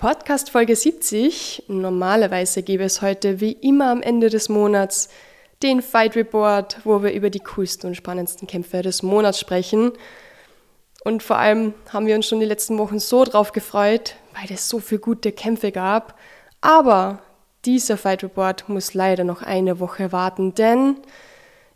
Podcast Folge 70. Normalerweise gäbe es heute wie immer am Ende des Monats den Fight Report, wo wir über die coolsten und spannendsten Kämpfe des Monats sprechen. Und vor allem haben wir uns schon die letzten Wochen so drauf gefreut, weil es so viele gute Kämpfe gab. Aber dieser Fight Report muss leider noch eine Woche warten, denn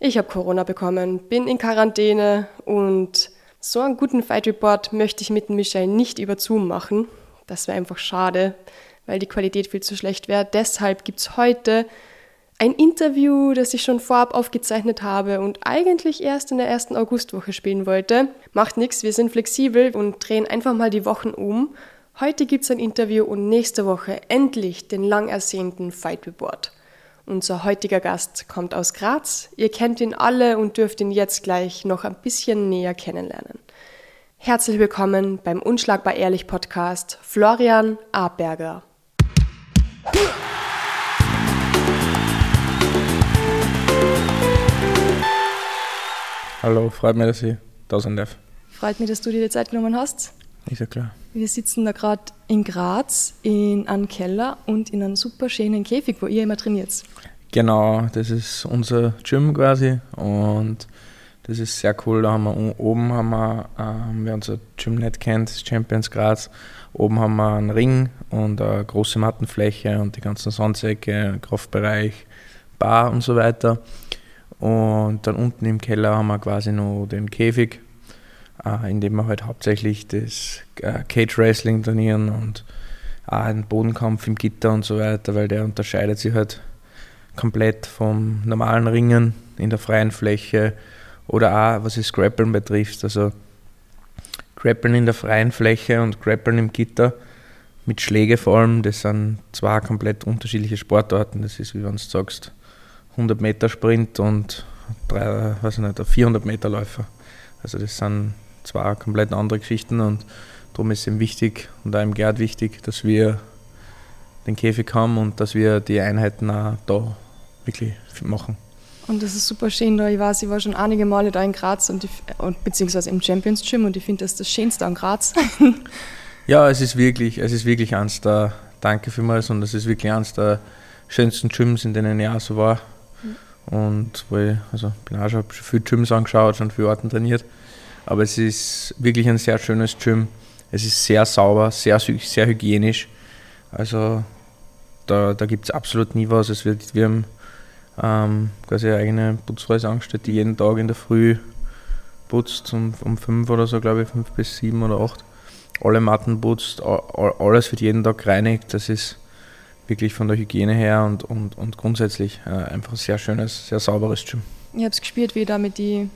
ich habe Corona bekommen, bin in Quarantäne und so einen guten Fight Report möchte ich mit Michelle nicht über Zoom machen. Das wäre einfach schade, weil die Qualität viel zu schlecht wäre. Deshalb gibt es heute ein Interview, das ich schon vorab aufgezeichnet habe und eigentlich erst in der ersten Augustwoche spielen wollte. Macht nichts, wir sind flexibel und drehen einfach mal die Wochen um. Heute gibt es ein Interview und nächste Woche endlich den lang ersehnten Fight Report. Unser heutiger Gast kommt aus Graz. Ihr kennt ihn alle und dürft ihn jetzt gleich noch ein bisschen näher kennenlernen. Herzlich willkommen beim Unschlagbar Ehrlich Podcast, Florian Aberger. Hallo, freut mich, dass ich da sein darf. Freut mich, dass du dir die Zeit genommen hast. Ist ja klar. Wir sitzen da gerade in Graz in einem Keller und in einem super schönen Käfig, wo ihr immer trainiert. Genau, das ist unser Gym quasi und das ist sehr cool. Da haben wir oben haben wir, ähm, wer unser Gym nicht kennt, Champions Graz. Oben haben wir einen Ring und eine große Mattenfläche und die ganzen Sandsäcke, Kraftbereich, Bar und so weiter. Und dann unten im Keller haben wir quasi noch den Käfig, äh, in dem wir halt hauptsächlich das äh, Cage Wrestling trainieren und auch den Bodenkampf im Gitter und so weiter, weil der unterscheidet sich halt komplett vom normalen Ringen in der freien Fläche oder auch was das Grappeln betrifft. Also Grappeln in der freien Fläche und Grappeln im Gitter mit Schläge vor allem, das sind zwei komplett unterschiedliche Sportarten. Das ist, wie wenn du sagst, 100 Meter Sprint und drei, weiß nicht, 400 Meter Läufer. Also das sind zwei komplett andere Geschichten und darum ist es ihm wichtig und auch im Gerd wichtig, dass wir den Käfig haben und dass wir die Einheiten auch da wirklich machen. Und das ist super schön da. Ich weiß, ich war schon einige Male da in Graz und, ich, und beziehungsweise im Champions Gym und ich finde das das Schönste an Graz. ja, es ist wirklich, es ist wirklich eins der, danke vielmals und es ist wirklich eins der schönsten Gyms, in denen ich auch so war. Und wo ich, also bin auch schon viele Gyms angeschaut, schon viele Orten trainiert. Aber es ist wirklich ein sehr schönes Gym. Es ist sehr sauber, sehr, sehr hygienisch. Also da, da gibt es absolut nie was. Es wird, wir haben ähm, quasi eine eigene Putzfrau angestellt, die jeden Tag in der Früh putzt, um, um fünf oder so, glaube ich, fünf bis sieben oder acht. Alle Matten putzt, alles wird jeden Tag gereinigt. Das ist wirklich von der Hygiene her und, und, und grundsätzlich äh, einfach ein sehr schönes, sehr sauberes Gym. Ich habe es gespürt, wie ich da mit den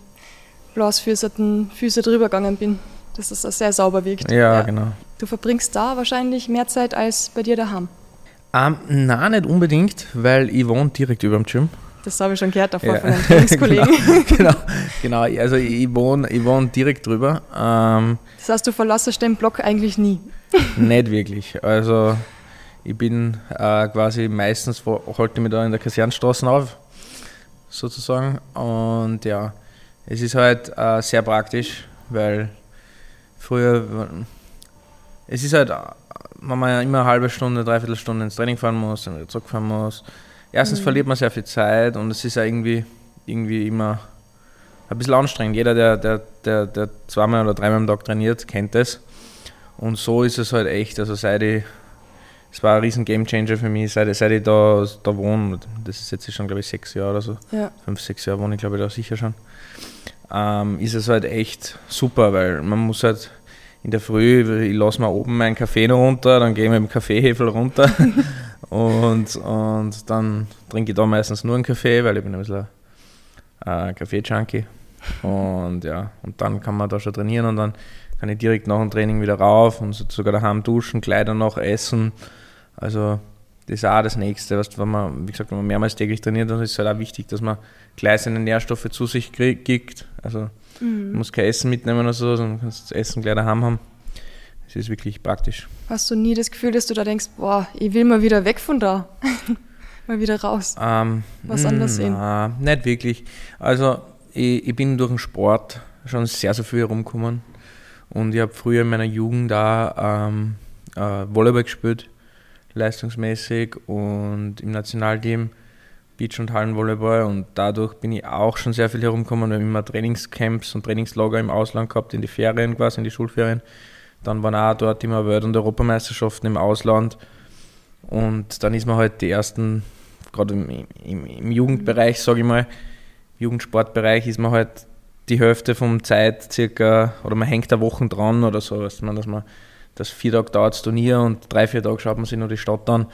blasfüßerten Füßen drüber gegangen bin, dass das sehr sauber wirkt. Ja, ja, genau. Du verbringst da wahrscheinlich mehr Zeit als bei dir daheim. Ähm, nein, nicht unbedingt, weil ich wohne direkt über dem Gym. Das habe ich schon gehört davor ja. von einem Trainingskollegen. genau, genau, also ich wohne, ich wohne direkt drüber. Ähm, das heißt, du verlässt den Block eigentlich nie? nicht wirklich. Also ich bin äh, quasi meistens, halte ich mich da in der Kasernstraße auf, sozusagen. Und ja, es ist halt äh, sehr praktisch, weil früher, es ist halt, wenn man ja immer eine halbe Stunde, dreiviertel Stunde ins Training fahren muss, dann wieder zurückfahren muss. Erstens mhm. verliert man sehr viel Zeit und es ist ja irgendwie, irgendwie immer ein bisschen anstrengend. Jeder, der, der, der, der zweimal oder dreimal am Tag trainiert, kennt das. Und so ist es halt echt. Also seit ich es war ein riesen Gamechanger für mich, seit, seit ich da, da wohne. Das ist jetzt schon, glaube ich, sechs Jahre oder so. Ja. Fünf, sechs Jahre wohne ich, glaube ich, da sicher schon. Ähm, ist es halt echt super, weil man muss halt in der Früh, ich lasse mal oben meinen Kaffee noch runter, dann gehe ich mit dem Kaffeehefel runter und, und dann trinke ich da meistens nur einen Kaffee, weil ich bin ein bisschen ein Kaffee-Junkie. Und ja, und dann kann man da schon trainieren und dann kann ich direkt nach dem Training wieder rauf und sogar daheim duschen, Kleider noch essen also das ist auch das Nächste, was, wenn man, wie gesagt, wenn man mehrmals täglich trainiert, dann ist es halt auch wichtig, dass man gleich seine Nährstoffe zu sich kriegt. Also mhm. man muss kein Essen mitnehmen oder so, sondern kannst das Essen gleich daheim haben. Das ist wirklich praktisch. Hast du nie das Gefühl, dass du da denkst, boah, ich will mal wieder weg von da? mal wieder raus? Ähm, Was anders sehen? Nein, nicht wirklich. Also ich, ich, bin durch den Sport schon sehr, sehr viel herumgekommen. Und ich habe früher in meiner Jugend da ähm, äh, Volleyball gespielt, leistungsmäßig und im Nationalteam Beach- und Hallenvolleyball und dadurch bin ich auch schon sehr viel herumgekommen. Wir haben immer Trainingscamps und Trainingslager im Ausland gehabt, in die Ferien quasi, in die Schulferien. Dann waren auch dort immer Welt- und Europameisterschaften im Ausland. Und dann ist man halt die ersten, gerade im, im, im Jugendbereich, sage ich mal, Jugendsportbereich ist man halt die Hälfte vom Zeit circa, oder man hängt da Wochen dran oder so, weißt man, dass man das vier Tage dauert das Turnier und drei, vier Tage schaut man sich nur die Stadt an.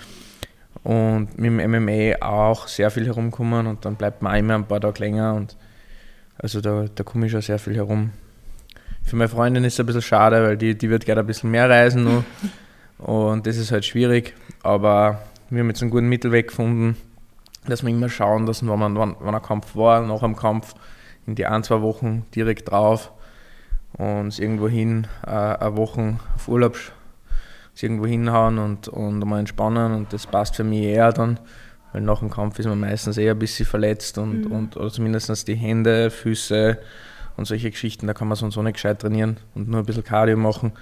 Und mit dem MMA auch sehr viel herumkommen und dann bleibt man auch immer ein paar Tage länger und also da, da komme ich schon sehr viel herum. Für meine Freundin ist es ein bisschen schade, weil die, die wird gerne ein bisschen mehr reisen noch. und das ist halt schwierig, aber wir haben jetzt einen guten Mittelweg gefunden, dass wir immer schauen, dass wenn, man, wann, wann ein Kampf war, nach dem Kampf, in die ein, zwei Wochen direkt drauf und irgendwo hin äh, eine Woche auf Urlaub irgendwo hinhauen und, und mal entspannen und das passt für mich eher dann, weil nach dem Kampf ist man meistens eher ein bisschen verletzt und, mhm. und oder zumindest die Hände, Füße und solche Geschichten, da kann man sonst auch nicht gescheit trainieren und nur ein bisschen Cardio machen.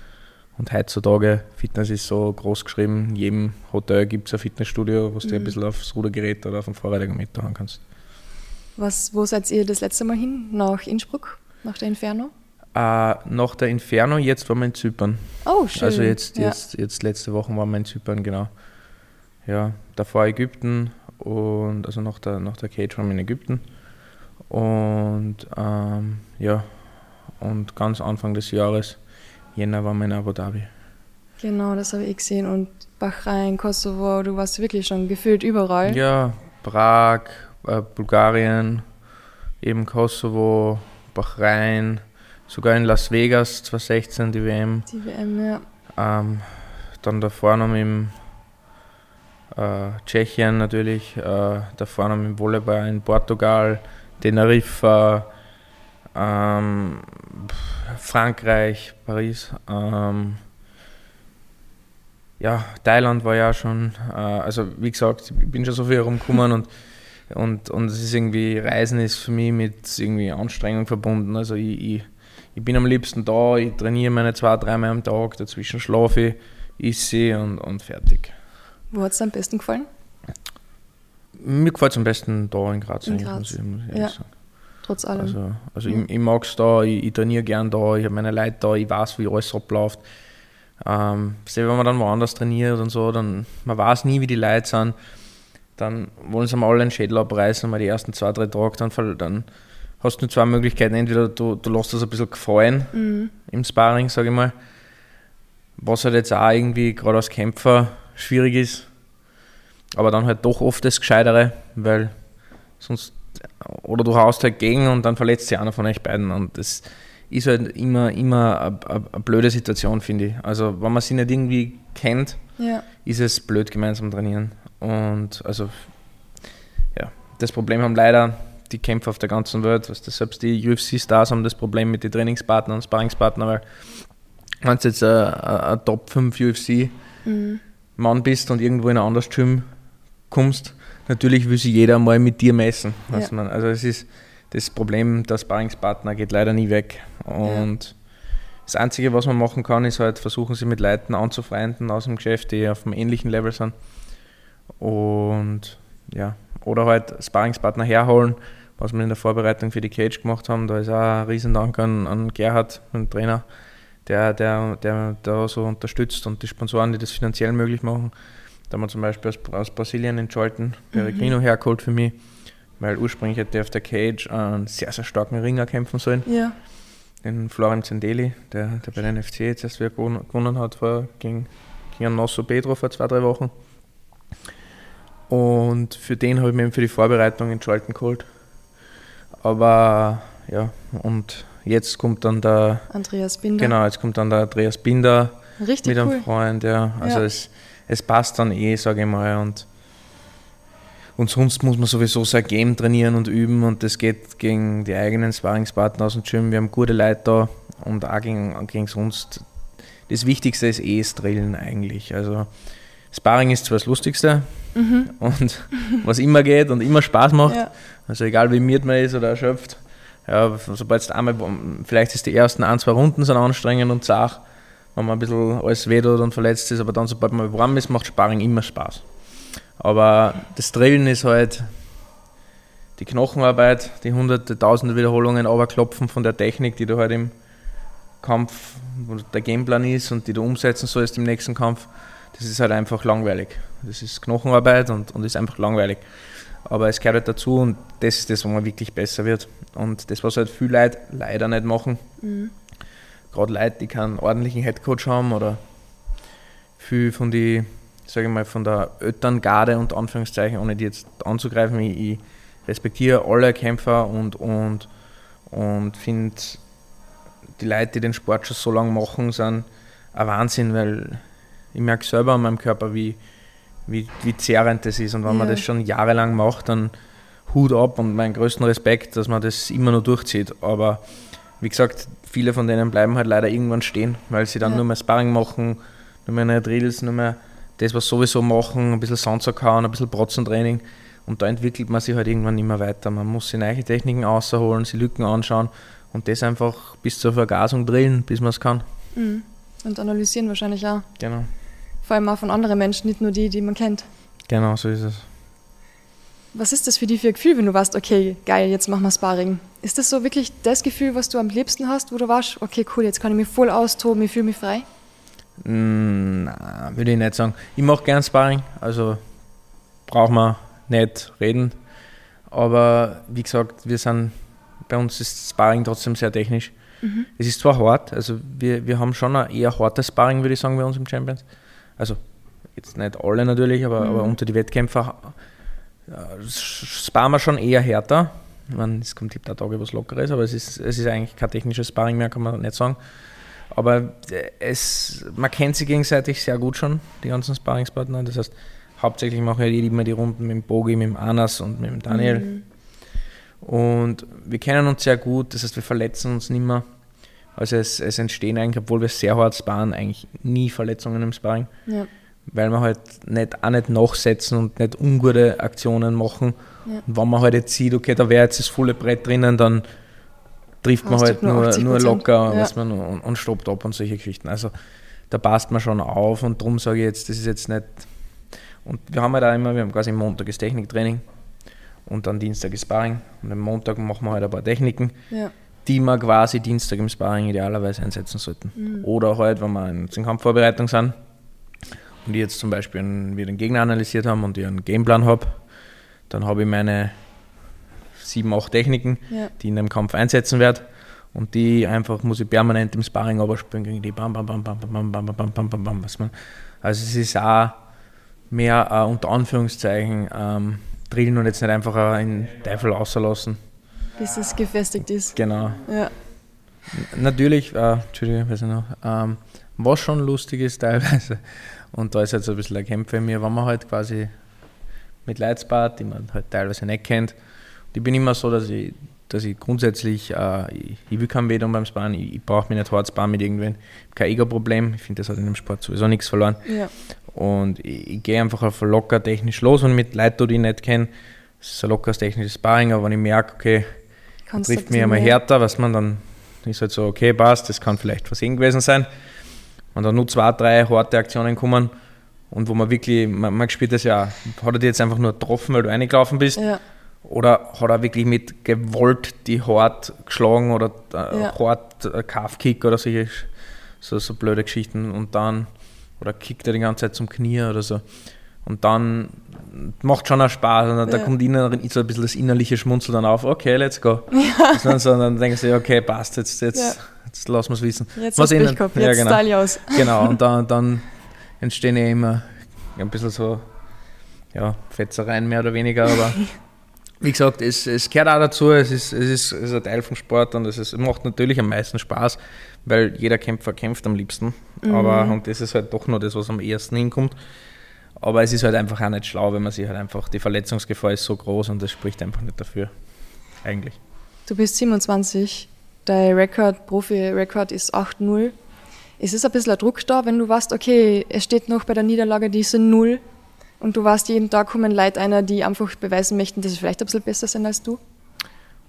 Und heutzutage, Fitness ist so groß geschrieben, in jedem Hotel gibt es ein Fitnessstudio, wo du mhm. ein bisschen aufs Rudergerät oder auf dem Fahrradergometer hauen kannst. Was, wo seid ihr das letzte Mal hin? Nach Innsbruck? Nach der Inferno? Äh, nach der Inferno, jetzt waren wir in Zypern. Oh, schön. Also jetzt, ja. jetzt, jetzt letzte Woche waren wir in Zypern, genau. Ja, davor Ägypten und also nach der, nach der Cage waren wir in Ägypten. Und ähm, ja, und ganz Anfang des Jahres, Jänner, waren wir in Abu Dhabi. Genau, das habe ich gesehen. Und Bahrain, Kosovo, du warst wirklich schon gefühlt überall. Ja, Prag, äh, Bulgarien, eben Kosovo, Bahrain, sogar in Las Vegas 2016 die WM. Die WM, ja. Ähm, dann davor noch im äh, Tschechien natürlich, äh, davor noch im Volleyball in Portugal, Teneriffa, ähm, Frankreich, Paris. Ähm, ja, Thailand war ja schon, äh, also wie gesagt, ich bin schon so viel herumgekommen und und, und es ist irgendwie, Reisen ist für mich mit irgendwie Anstrengung verbunden. Also ich, ich, ich bin am liebsten da, ich trainiere meine zwei, dreimal am Tag, dazwischen schlafe ich, isse und, und fertig. Wo hat es am besten gefallen? Mir gefällt es am besten da in Graz, in Graz. muss ich, muss ich ja. sagen. Trotz allem. Also, also mhm. ich, ich mag es da, ich, ich, trainiere gern da, ich habe meine Leute da, ich weiß, wie alles abläuft. Ähm, wenn man dann woanders trainiert und so, dann man weiß nie, wie die Leute sind dann wollen sie mal alle einen Schädel abreißen, mal die ersten zwei, drei Tage, dann, dann hast du nur zwei Möglichkeiten. Entweder du, du lässt das ein bisschen gefallen mhm. im Sparring, sage ich mal, was halt jetzt auch irgendwie gerade als Kämpfer schwierig ist, aber dann halt doch oft das Gescheitere, weil sonst, oder du haust halt gegen und dann verletzt sich einer von euch beiden und das ist halt immer, immer eine, blöde Situation, finde ich. Also, wenn man sich nicht irgendwie kennt, ja. ist es blöd gemeinsam trainieren. Und also, ja, das Problem haben leider die Kämpfer auf der ganzen Welt. Was das, selbst die UFC-Stars haben das Problem mit den Trainingspartnern und Sparringspartnern, weil wenn du jetzt ein, Top 5 UFC-Mann mhm. bist und irgendwo in ein anderes Gym kommst, natürlich will sich jeder mal mit dir messen. Ja. Man, also es ist das Problem, der Sparringspartner geht leider nie weg. Und ja. das Einzige, was man machen kann, ist halt versuchen, sich mit Leuten anzufreunden aus dem Geschäft, die auf einem ähnlichen Level sind. Und ja, oder halt Sparringspartner herholen, was wir in der Vorbereitung für die Cage gemacht haben. Da ist auch ein Riesendank an, an Gerhard, den Trainer, der, der, der da so unterstützt und die Sponsoren, die das finanziell möglich machen. Da haben wir zum Beispiel aus, aus Brasilien in Scholten Peregrino mhm. hergeholt für mich, weil ursprünglich hätte er auf der Cage einen sehr, sehr starken Ringer kämpfen sollen. Ja. Den Florian Zendeli, der, der bei der NFC jetzt erst wieder gewonnen hat vor, gegen, gegen Nosso Pedro vor zwei, drei Wochen. Und für den habe ich mir für die Vorbereitung in Schalten geholt. Aber ja, und jetzt kommt dann der Andreas Binder. Genau, jetzt kommt dann der Andreas Binder Richtig mit cool. einem Freund. Ja. Also ja. Es, es passt dann eh, sage ich mal. Und, und sonst muss man sowieso sein Game trainieren und üben und das geht gegen die eigenen Sparringspartner aus dem Gym. Wir haben gute Leute da und auch gegen, gegen sonst. Das Wichtigste ist eh das Drillen eigentlich. Also Sparring ist zwar das Lustigste mhm. und was immer geht und immer Spaß macht. Ja. Also egal wie müde man ist oder erschöpft. Ja, sobald es einmal, vielleicht ist die ersten ein, zwei Runden sind anstrengend und zart, wenn man ein bisschen alles wehtut und verletzt ist, aber dann, sobald man warm ist, macht Sparring immer Spaß. Aber das Drillen ist halt die Knochenarbeit, die hunderte, tausende Wiederholungen, Klopfen von der Technik, die du halt im Kampf, wo der Gameplan ist und die du umsetzen sollst im nächsten Kampf, das ist halt einfach langweilig. Das ist Knochenarbeit und, und ist einfach langweilig. Aber es gehört halt dazu und das ist das, wo man wirklich besser wird. Und das, was halt viele Leute leider nicht machen, mhm. gerade Leute, die keinen ordentlichen Headcoach haben oder viel von die, sage ich mal, von der Elterngarde und Anführungszeichen, ohne die jetzt anzugreifen, ich, ich respektiere alle Kämpfer und, und, und finde die Leute, die den Sport schon so lange machen, sind ein Wahnsinn, weil ich merke selber an meinem Körper, wie, wie, wie zehrend das ist. Und wenn ja. man das schon jahrelang macht, dann Hut ab und meinen größten Respekt, dass man das immer nur durchzieht. Aber wie gesagt, viele von denen bleiben halt leider irgendwann stehen, weil sie dann ja. nur mehr Sparring machen, nur mehr Drills, nur mehr das, was sowieso machen, ein bisschen Sandsack hauen, ein bisschen Protzentraining. Und da entwickelt man sich halt irgendwann immer weiter. Man muss sich neue Techniken außerholen, sich Lücken anschauen und das einfach bis zur Vergasung drillen, bis man es kann. Mhm. Und analysieren wahrscheinlich auch. Genau. Vor allem auch von anderen Menschen, nicht nur die, die man kennt. Genau, so ist es. Was ist das für dich für ein Gefühl, wenn du weißt, okay, geil, jetzt machen wir Sparring? Ist das so wirklich das Gefühl, was du am liebsten hast, wo du warst, okay, cool, jetzt kann ich mich voll austoben, ich fühle mich frei? Mm, nein, würde ich nicht sagen. Ich mache gern Sparring, also braucht man nicht reden. Aber wie gesagt, wir sind, bei uns ist Sparring trotzdem sehr technisch. Mhm. Es ist zwar hart, also wir, wir haben schon ein eher hartes Sparring, würde ich sagen, bei uns im Champions. Also jetzt nicht alle natürlich, aber, mhm. aber unter die Wettkämpfer äh, sparen wir schon eher härter. Meine, es kommt auch Tage, was lockeres, aber es ist, es ist eigentlich kein technisches Sparring mehr, kann man nicht sagen. Aber es, man kennt sie gegenseitig sehr gut schon, die ganzen Sparringspartner. Das heißt, hauptsächlich mache ich immer die Runden mit dem Bogi, mit dem Anas und mit dem Daniel. Mhm. Und wir kennen uns sehr gut, das heißt, wir verletzen uns nicht mehr. Also es, es entstehen eigentlich, obwohl wir sehr hart sparen, eigentlich nie Verletzungen im Sparring. Ja. Weil wir halt nicht, auch nicht nachsetzen und nicht ungute Aktionen machen. Ja. Und wenn man halt jetzt sieht, okay, da wäre jetzt das volle Brett drinnen, dann trifft man halt nur, nur locker ja. man, und, und stoppt ab und solche Geschichten. Also da passt man schon auf und darum sage ich jetzt, das ist jetzt nicht und wir haben halt auch immer, wir haben quasi Montag ist Techniktraining und dann Dienstag ist Sparring. Und am Montag machen wir halt ein paar Techniken, ja. Die wir quasi Dienstag im Sparring idealerweise einsetzen sollten. Mhm. Oder halt, wenn wir in der Kampfvorbereitung sind und ich jetzt zum Beispiel einen, wir den Gegner analysiert haben und ich einen Gameplan habe, dann habe ich meine sieben, acht Techniken, ja. die ich in einem Kampf einsetzen werde. Und die einfach muss ich permanent im Sparring abspielen gegen die bam bam bam bam bam bam bam bam bam bam bam. Also es ist auch mehr äh, unter Anführungszeichen ähm, drillen und jetzt nicht einfach äh, in Teufel auslassen. Bis es gefestigt ist. Genau. Ja. Natürlich, äh, Entschuldigung, weiß ich noch, ähm, was schon lustig ist teilweise, und da ist jetzt ein bisschen ein Kämpfer in mir, wenn man halt quasi mit Leitspart, die man halt teilweise nicht kennt, und ich bin immer so, dass ich, dass ich grundsätzlich, äh, ich, ich, will keinen Weh beim Sparen, ich, ich brauche mich nicht hart sparen mit irgendwen, kein Ego-Problem, ich finde, das hat in dem Sport sowieso nichts verloren. Ja. Und ich, ich gehe einfach auf locker technisch los und mit Leuten, die ich nicht kenne, ist ein lockeres technisches Sparring, aber wenn ich merke, okay, Kannst trifft mich einmal härter, was man dann ist halt so, okay, passt, das kann vielleicht versehen gewesen sein. Und dann nur zwei, drei harte Aktionen kommen und wo man wirklich, man, man spürt das ja, hat er dich jetzt einfach nur getroffen, weil du reingelaufen bist? Ja. Oder hat er wirklich mit gewollt die hart geschlagen oder äh, ja. hart äh, Calf-Kick oder solche so, so blöde Geschichten und dann oder kickt er die ganze Zeit zum Knie oder so. Und dann macht schon auch Spaß und dann, ja. da kommt innen so ein bisschen das innerliche Schmunzel dann auf, okay, let's go. Ja. Und dann, denken sie, okay, passt, jetzt, jetzt, ja. jetzt lassen wir es wissen. Jetzt Was innen, Kopf, ja, genau. Style aus. Genau, und dann, dann entstehen ja immer ein bisschen so ja, Fetzereien mehr oder weniger, aber wie gesagt, es, es gehört auch dazu, es ist, es, ist, es ist ein Teil vom Sport und es, ist, es macht natürlich am meisten Spaß, weil jeder Kämpfer kämpft am liebsten. Mhm. Aber und das ist halt doch nur das, was am ersten hinkommt. Aber es ist halt einfach auch nicht schlau, wenn man sich halt einfach, die Verletzungsgefahr ist so groß und das spricht einfach nicht dafür. Eigentlich. Du bist 27, dein Rekord, Profi-Rekord ist 8-0. Ist es ein bisschen ein Druck da, wenn du weißt, okay, es steht noch bei der Niederlage diese 0 und du weißt, jeden Tag kommen Leute einer, die einfach beweisen möchten, dass sie vielleicht ein bisschen besser sind als du?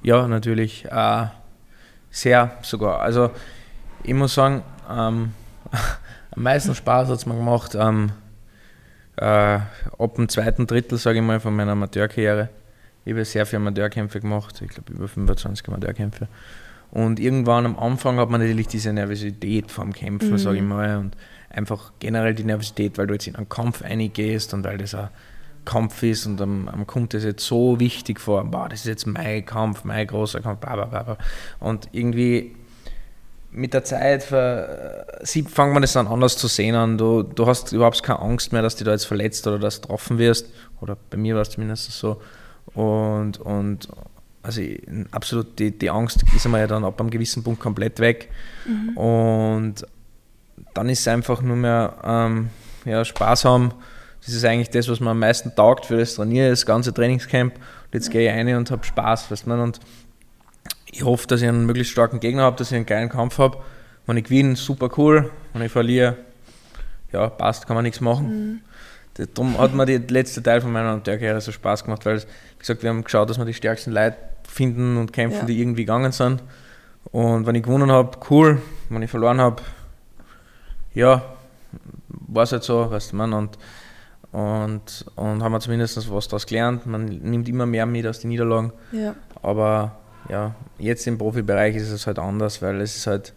Ja, natürlich. Äh, sehr sogar. Also ich muss sagen, ähm, am meisten Spaß hat es mir gemacht ähm, äh, ab dem zweiten Drittel, sage ich mal, von meiner Amateurkarriere. Ich habe sehr viele Amateurkämpfe gemacht, ich glaube über 25 Amateurkämpfe. Und irgendwann am Anfang hat man natürlich diese Nervosität vom Kämpfen, mhm. sage ich mal, und einfach generell die Nervosität, weil du jetzt in einen Kampf eingehst und weil das ein Kampf ist und am, am kommt das jetzt so wichtig vor, boah, das ist jetzt mein Kampf, mein großer Kampf, bla, bla, bla. und irgendwie mit der Zeit sie, fängt man das dann anders zu sehen an. Du, du hast überhaupt keine Angst mehr, dass du da jetzt verletzt oder dass du getroffen wirst. Oder bei mir war es zumindest so. Und, und also absolut die, die Angst ist einmal ja dann ab einem gewissen Punkt komplett weg. Mhm. Und dann ist es einfach nur mehr ähm, ja, Spaß haben. Das ist eigentlich das, was mir am meisten taugt für das Trainieren, das ganze Trainingscamp. Und jetzt gehe ich rein und habe Spaß. Weißt du? Und ich hoffe, dass ich einen möglichst starken Gegner habe, dass ich einen geilen Kampf habe. Wenn ich gewinne, super cool. Wenn ich verliere, ja, passt, kann man nichts machen. Mhm. Darum hat mir der letzte Teil von meiner Amateurkarriere so Spaß gemacht, weil, wie gesagt, wir haben geschaut, dass wir die stärksten Leute finden und kämpfen, ja. die irgendwie gegangen sind. Und wenn ich gewonnen habe, cool. Wenn ich verloren habe, ja, war es halt so, weißt du, man. Und, und, und haben wir zumindest was daraus gelernt. Man nimmt immer mehr mit aus den Niederlagen. Ja. Aber ja, jetzt im Profibereich ist es halt anders, weil es ist halt,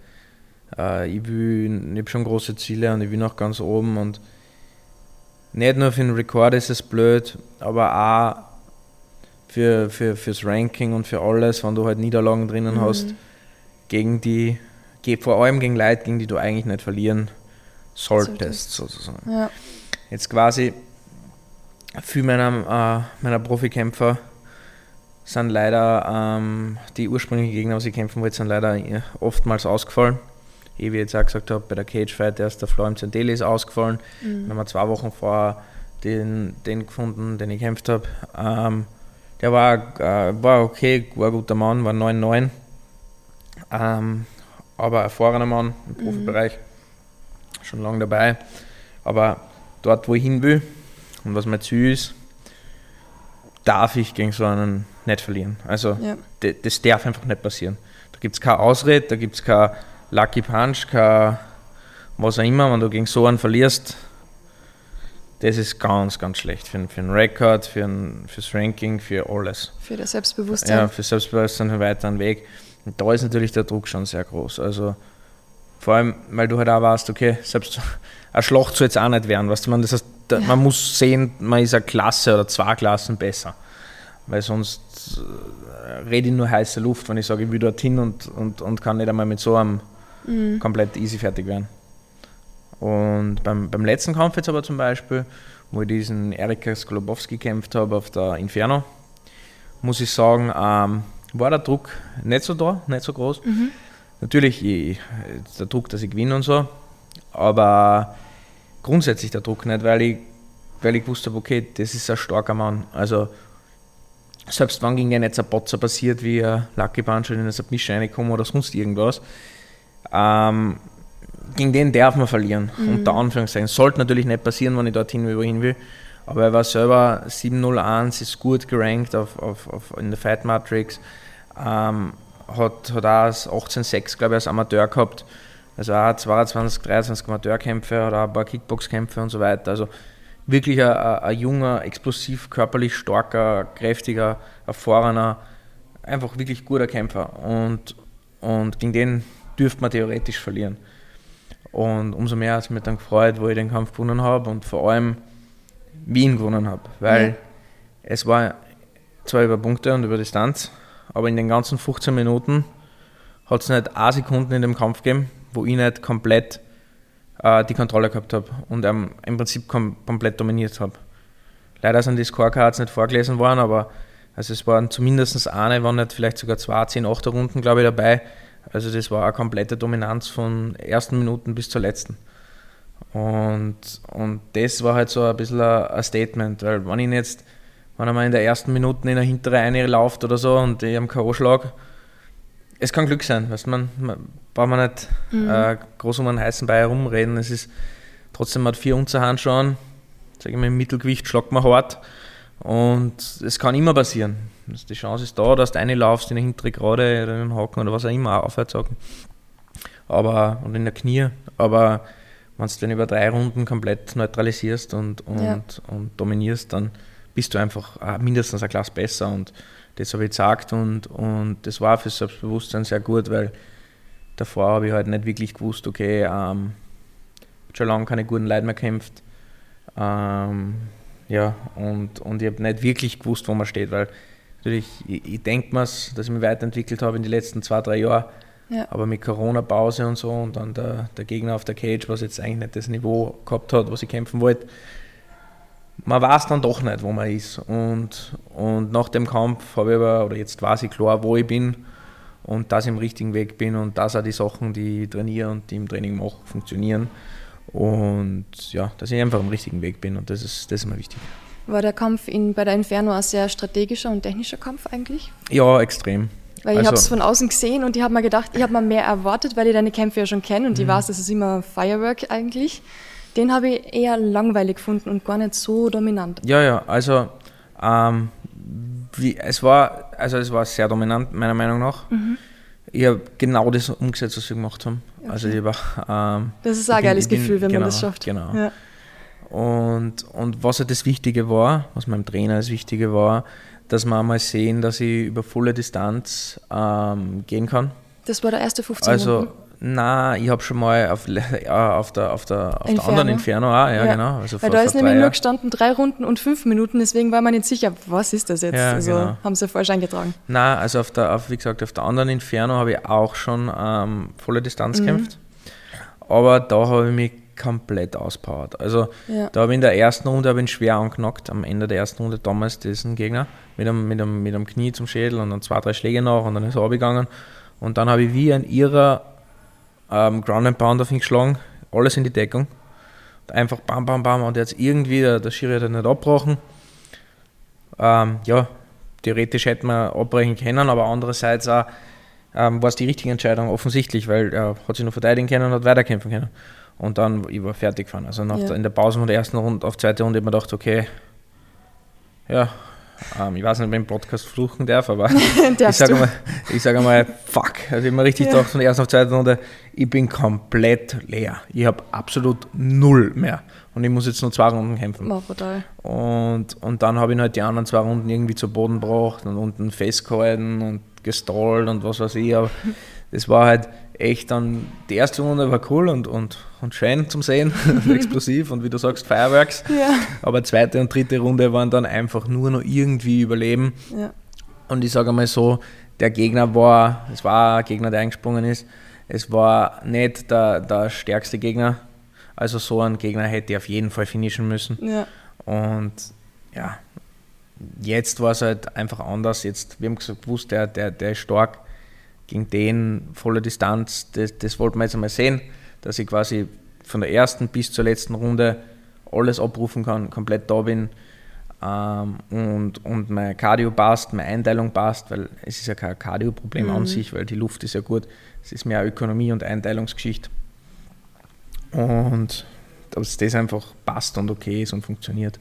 äh, ich will, ich habe schon große Ziele und ich will noch ganz oben und nicht nur für den Rekord ist es blöd, aber auch für, für, fürs Ranking und für alles, wenn du halt Niederlagen drinnen mhm. hast, gegen die, vor allem gegen Leute, gegen die du eigentlich nicht verlieren solltest, sozusagen. Ja. Jetzt quasi für meiner, äh, meiner Profikämpfer sind leider ähm, die ursprünglichen Gegner, die ich kämpfen wollte, sind leider äh, oftmals ausgefallen. Wie ich jetzt auch gesagt habe, bei der Cage Fight, der ist der Florian Zendeli ist ausgefallen. Mhm. Dann haben wir zwei Wochen vorher den, den gefunden, den ich gekämpft habe. Ähm, der war, äh, war okay, war ein guter Mann, war 9-9. Ähm, aber erfahrener Mann im mhm. Profibereich, mhm. schon lange dabei. Aber dort, wo ich hin will und was mein Ziel ist, darf ich gegen so einen nicht verlieren. Also ja. das darf einfach nicht passieren. Da gibt es keine Ausrede, da gibt es kein Lucky Punch, kein was auch immer, wenn du gegen so einen verlierst, das ist ganz, ganz schlecht für, für einen Rekord, für ein, fürs Ranking, für alles. Für das Selbstbewusstsein. Ja, für Selbstbewusstsein einen weiteren Weg. Und da ist natürlich der Druck schon sehr groß. Also vor allem, weil du halt auch weißt, okay, selbst eine Schlacht soll jetzt auch nicht werden. Weißt du, man, das heißt, ja. man muss sehen, man ist eine Klasse oder zwei Klassen besser. Weil sonst äh, rede ich nur heiße Luft, wenn ich sage, ich will dorthin und, und, und kann nicht einmal mit so einem mhm. komplett easy fertig werden. Und beim, beim letzten Kampf jetzt aber zum Beispiel, wo ich diesen Erika Skolobowski gekämpft habe auf der Inferno, muss ich sagen, ähm, war der Druck nicht so da, nicht so groß. Mhm. Natürlich ich, der Druck, dass ich gewinne und so, aber grundsätzlich der Druck nicht, weil ich, weil ich gewusst habe, okay, das ist ein starker Mann. Also selbst wenn gegen den jetzt ein Potzer passiert, wie ein Lucky Punch in eine Submission reinkommen oder sonst irgendwas, ähm, gegen den darf man verlieren. Mhm. Unter Anführungszeichen. Sollte natürlich nicht passieren, wenn ich dorthin will, wohin will. Aber er war selber 7-0-1, ist gut gerankt auf, auf, auf, in der Fight Matrix. Ähm, hat, hat auch 18-6, glaube ich, als Amateur gehabt. Also auch 22, 23 Amateurkämpfe, hat auch ein paar Kickboxkämpfe und so weiter. Also wirklich ein, ein, junger, explosiv, körperlich starker, kräftiger, erfahrener, einfach wirklich guter Kämpfer. Und, und gegen den dürfte man theoretisch verlieren. Und umso mehr hat es mich dann gefreut, wo ich den Kampf gewonnen habe und vor allem Wien gewonnen habe. Weil ja. es war zwar über Punkte und über Distanz, aber in den ganzen 15 Minuten hat es nicht eine Sekunde in dem Kampf gegeben, wo ich nicht komplett äh, die Kontrolle gehabt habe und ähm, im Prinzip kom komplett dominiert habe. Leider sind die Scorecards nicht vorgelesen worden, aber also es waren zumindest eine, waren nicht vielleicht sogar zwei, zehn, acht Runden, glaube ich, dabei, also das war eine komplette Dominanz von ersten Minuten bis zur letzten. Und, und das war halt so ein bisschen ein Statement, weil wenn ich jetzt, wenn er in der ersten Minute in der hintere eine läuft oder so und ich am K.O. schlag, es kann Glück sein, weißt man, man braucht man nicht mhm. äh, groß um einen heißen Brei herumreden. Es ist trotzdem hat vier Unzerhand schon, sage ich mal, im Mittelgewicht schlagt man hart und es kann immer passieren. Die Chance ist da, dass du eine laufst in der hintere Gerade oder in den Haken oder was auch immer aufwärts sagen. Aber, und in der Knie. Aber wenn du den über drei Runden komplett neutralisierst und, und, ja. und dominierst, dann bist du einfach äh, mindestens ein Glas besser. Und das habe ich gesagt und, und das war für das Selbstbewusstsein sehr gut, weil davor habe ich halt nicht wirklich gewusst, okay, ähm, schon lange keine guten Leute mehr kämpft. Ähm, ja, und, und ich habe nicht wirklich gewusst, wo man steht, weil natürlich, ich, ich denke mir dass ich mich weiterentwickelt habe in den letzten zwei, drei Jahren. Ja. Aber mit Corona-Pause und so und dann der, der Gegner auf der Cage, was jetzt eigentlich nicht das Niveau gehabt hat, was ich kämpfen wollte, man weiß dann doch nicht, wo man ist. Und, und nach dem Kampf habe ich aber, oder jetzt weiß ich klar, wo ich bin und dass ich im richtigen Weg bin und dass auch die Sachen, die ich trainiere und die im Training mache, funktionieren. Und ja, dass ich einfach im richtigen Weg bin und das ist, das ist mir wichtig. War der Kampf in, bei der Inferno ein sehr strategischer und technischer Kampf eigentlich? Ja, extrem. Weil ich also, habe es von außen gesehen und ich habe mir gedacht, ich habe mal mehr erwartet, weil ich deine Kämpfe ja schon kenne und ich mhm. weiß, das ist immer Firework eigentlich. Den habe ich eher langweilig gefunden und gar nicht so dominant. Ja, ja, also ähm, wie, es war also es war sehr dominant meiner Meinung nach. Mhm. Ich habe genau das umgesetzt, was wir gemacht haben. Okay. Also ich war, ähm, das ist auch ein geiles bin, Gefühl, wenn genau, man das schafft. Genau. Ja. Und, und was halt das Wichtige war, was meinem Trainer das Wichtige war, dass wir mal sehen, dass ich über volle Distanz ähm, gehen kann. Das war der erste 15 Also Minuten. Nein, ich habe schon mal auf, ja, auf, der, auf, der, auf der anderen Inferno auch, ja, ja. genau. Also Weil vor, da ist nämlich nur gestanden drei Runden und fünf Minuten, deswegen war man nicht sicher, was ist das jetzt? Ja, also genau. haben sie falsch eingetragen. Nein, also auf der, auf, wie gesagt, auf der anderen Inferno habe ich auch schon ähm, volle Distanz mhm. gekämpft. Aber da habe ich mich komplett auspowert. Also ja. da habe ich in der ersten Runde ich ihn schwer angenockt, am Ende der ersten Runde damals diesen Gegner, mit einem, mit, einem, mit einem Knie zum Schädel und dann zwei, drei Schläge nach und dann ist er abgegangen. Und dann habe ich wie ein irrer ähm, Ground and Pound auf ihn geschlagen, alles in die Deckung. Einfach bam, bam, bam und jetzt irgendwie, der, der Schiri hat er nicht abbrochen. Ähm, ja, theoretisch hätte man abbrechen können, aber andererseits auch, ähm, war es die richtige Entscheidung, offensichtlich, weil er hat sich nur verteidigen können und hat weiterkämpfen können. Und dann ich war fertig gefahren. Also nach ja. der, in der Pause von der ersten Runde auf zweite Runde habe ich mir gedacht, okay, ja, ähm, ich weiß nicht, ob ich im Podcast fluchen darf, aber ich sage mal, ich sage mal, fuck. Also ich habe mir richtig ja. gedacht von der ersten auf zweiten Runde, ich bin komplett leer. Ich habe absolut null mehr. Und ich muss jetzt nur zwei Runden kämpfen. War brutal. Und, und dann habe ich halt die anderen zwei Runden irgendwie zu Boden gebracht und unten festgehalten und gestallt und was weiß ich. Aber das war halt echt dann, die erste Runde war cool und, und, und schön zum Sehen, explosiv und wie du sagst, Fireworks. Ja. Aber zweite und dritte Runde waren dann einfach nur noch irgendwie überleben. Ja. Und ich sage einmal so, der Gegner war, es war ein Gegner, der eingesprungen ist, es war nicht der, der stärkste Gegner. Also so ein Gegner hätte ich auf jeden Fall finishen müssen. Ja. Und ja, jetzt war es halt einfach anders. Jetzt, wir haben gewusst, der, der, der ist stark gegen den volle Distanz, das, das wollten wir jetzt einmal sehen, dass ich quasi von der ersten bis zur letzten Runde alles abrufen kann, komplett da bin ähm, und, und mein Cardio passt, meine Einteilung passt, weil es ist ja kein Cardio-Problem mhm. an sich, weil die Luft ist ja gut, es ist mehr Ökonomie und Einteilungsgeschichte. Und dass das einfach passt und okay ist und funktioniert.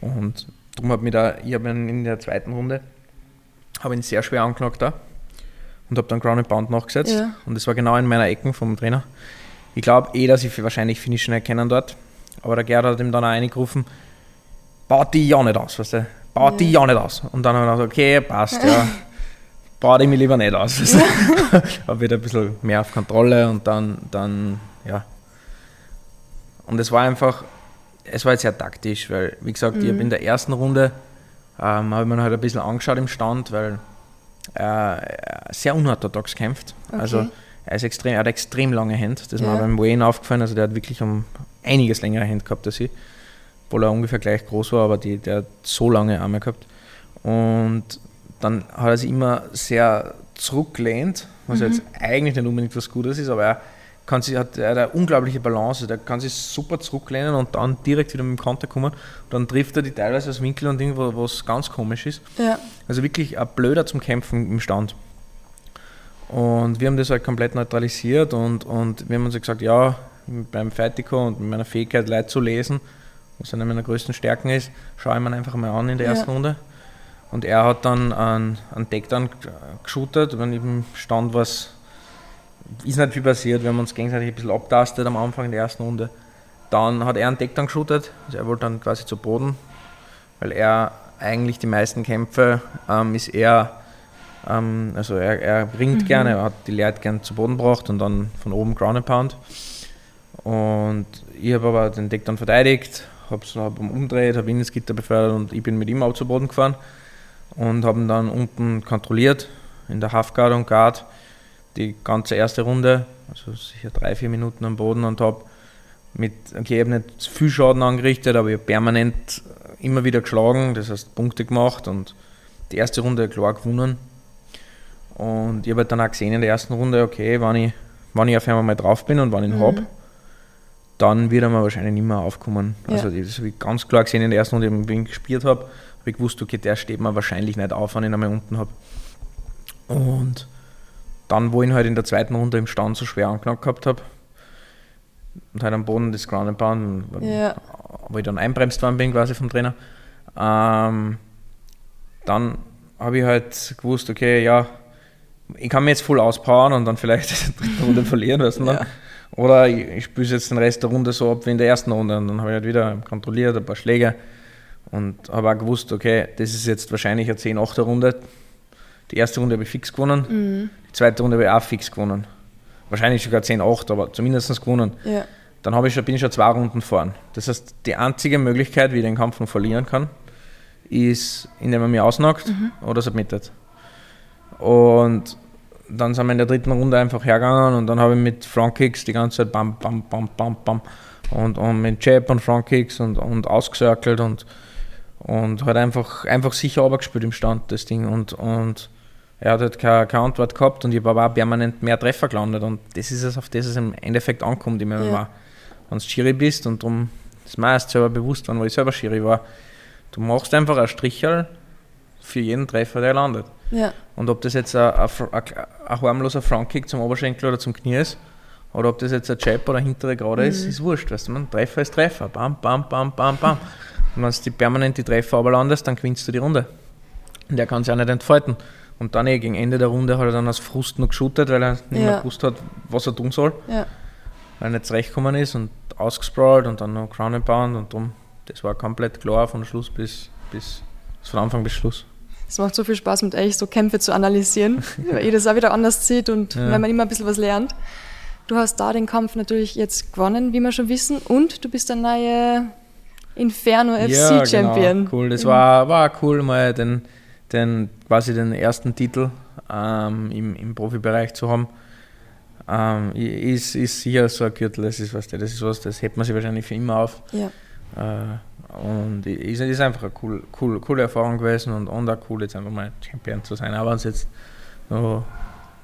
Und darum habe ich da, ich habe in der zweiten Runde habe ihn sehr schwer angenockt da und habe dann Ground and Pound nachgesetzt. Ja. Und das war genau in meiner Ecken vom Trainer. Ich glaube eh, dass ich wahrscheinlich Finishen erkennen dort. Aber der Gerd hat ihm dann auch reingerufen, baut die ja nicht aus, weißt du? Baut ja. die ja nicht aus. Und dann habe ich gesagt, okay, passt, ja. baut ich mich lieber nicht aus. Weißt du? habe wieder ein bisschen mehr auf Kontrolle und dann, dann, ja. Und es war einfach, es war jetzt sehr taktisch, weil, wie gesagt, mhm. ich habe in der ersten Runde, ähm, habe ich mir halt ein bisschen angeschaut im Stand, weil äh, sehr unorthodox kämpft. Okay. Also er, ist extrem, er hat extrem lange Hände. Das ist ja. mir beim Wayne aufgefallen. Also der hat wirklich um einiges längere Hände gehabt als ich. Obwohl er ungefähr gleich groß war, aber die, der hat so lange Arme gehabt. Und dann hat er sich immer sehr zurückgelehnt, was mhm. jetzt eigentlich nicht unbedingt was Gutes ist, aber er kann sich, hat eine unglaubliche Balance. Der kann sich super zurücklehnen und dann direkt wieder mit dem Konter kommen. Dann trifft er die teilweise aus Winkel und irgendwo, was ganz komisch ist. Ja. Also wirklich ein Blöder zum Kämpfen im Stand. Und wir haben das halt komplett neutralisiert und, und wir haben uns gesagt, ja, beim Fertico und mit meiner Fähigkeit, Leute zu lesen, was eine meiner größten Stärken ist, schaue ich mir einfach mal an in der ersten ja. Runde. Und er hat dann einen, einen Deckdown geshootet, wenn ich im Stand was ist nicht viel passiert. Wir haben uns gegenseitig ein bisschen abtastet am Anfang in der ersten Runde. Dann hat er einen Deckdown geshootet, also er wollte dann quasi zu Boden, weil er eigentlich die meisten Kämpfe ähm, ist er, ähm, also er, er ringt mhm. gerne, er hat die Leute gerne zu Boden gebracht und dann von oben Ground and Pound. Und ich habe aber den Deck dann verteidigt, habe hab ihn umgedreht, habe ihn ins Gitter befördert und ich bin mit ihm auch zu Boden gefahren und habe ihn dann unten kontrolliert in der Halfguard und Guard die ganze erste Runde, also sicher drei, vier Minuten am Boden und habe mit, okay, ich habe nicht viel Schaden angerichtet, aber ich habe permanent immer wieder geschlagen, das heißt Punkte gemacht und die erste Runde klar gewonnen. Und ich habe halt dann auch gesehen in der ersten Runde, okay, wenn ich, wenn ich auf einmal mal drauf bin und wenn ich ihn mhm. habe, dann wird er mir wahrscheinlich nicht mehr aufkommen. Ja. Also das habe ich ganz klar gesehen in der ersten Runde, wenn ich gespielt habe, habe ich gewusst, okay, der steht mir wahrscheinlich nicht auf, wenn ich ihn einmal unten habe. Und dann, wo ich ihn halt in der zweiten Runde im Stand so schwer angeknackt gehabt habe und halt am Boden des Ground Pound, ja. wo ich dann einbremst worden bin quasi vom Trainer, ähm, dann habe ich halt gewusst, okay, ja, ich kann mir jetzt voll auspowern und dann vielleicht in der dritten Runde verlieren, weißt du, ja. Oder ich, ich spiele jetzt den Rest der Runde so ab wie in der ersten Runde und dann habe ich halt wieder kontrolliert, ein paar Schläge und habe auch gewusst, okay, das ist jetzt wahrscheinlich eine 10-8er Runde. Die erste Runde habe ich fix gewonnen, mhm. die zweite Runde habe ich auch fix gewonnen. Wahrscheinlich sogar 10-8, aber zumindest gewonnen. Ja. Dann ich schon, bin ich schon zwei Runden vorn. Das heißt, die einzige Möglichkeit, wie ich den Kampf noch verlieren kann, ist, indem er mich ausnockt mhm. oder submittet. Und dann sind wir in der dritten Runde einfach hergegangen und dann habe ich mit Frontkicks die ganze Zeit bam, bam, bam, bam, bam und, und mit Jab und Frontkicks und, und ausgesirkelt und, und halt einfach, einfach sicher runtergespielt im Stand, das Ding. Und, und er hat halt keine, keine Antwort gehabt und ich habe aber auch permanent mehr Treffer gelandet und das ist es, auf das es im Endeffekt ankommt im MMA. Ja. Wenn du Schiri bist und darum ist mir erst selber bewusst, wann ich selber Schiri war, du machst einfach ein Stricherl für jeden Treffer, der landet. Ja. Und ob das jetzt ein, ein, ein harmloser Frontkick zum Oberschenkel oder zum Knie ist, oder ob das jetzt ein Jab oder hintere Gerade mhm. ist, ist wurscht. Weißt du, man, Treffer ist Treffer. Bam, bam, bam, bam, bam. Und wenn du permanent die Treffer aber landest, dann gewinnst du die Runde. Und der kann sich auch nicht entfalten. Und dann eh gegen Ende der Runde hat er dann aus Frust noch geshootet, weil er nicht ja. mehr gewusst hat, was er tun soll. Ja. Weil er nicht zurechtgekommen ist und ausgesprawlt und dann noch Crown and Pound und drum. Das war komplett klar von Schluss bis, bis von Anfang bis Schluss. Es macht so viel Spaß, mit euch so Kämpfe zu analysieren, weil ihr das auch wieder anders sieht und ja. weil man immer ein bisschen was lernt. Du hast da den Kampf natürlich jetzt gewonnen, wie wir schon wissen, und du bist der neue Inferno FC Champion. Ja, genau. cool. Das war, war cool, mal den, den quasi den ersten Titel ähm, im, im Profibereich zu haben. Ähm, ist, ist sicher so ein Gürtel, das ist was, das ist was, das hebt man sich wahrscheinlich für immer auf. Ja. Äh, und es ist einfach eine cool, cool, coole Erfahrung gewesen und, und auch cool, jetzt einfach mal Champion zu sein. Auch wenn es jetzt noch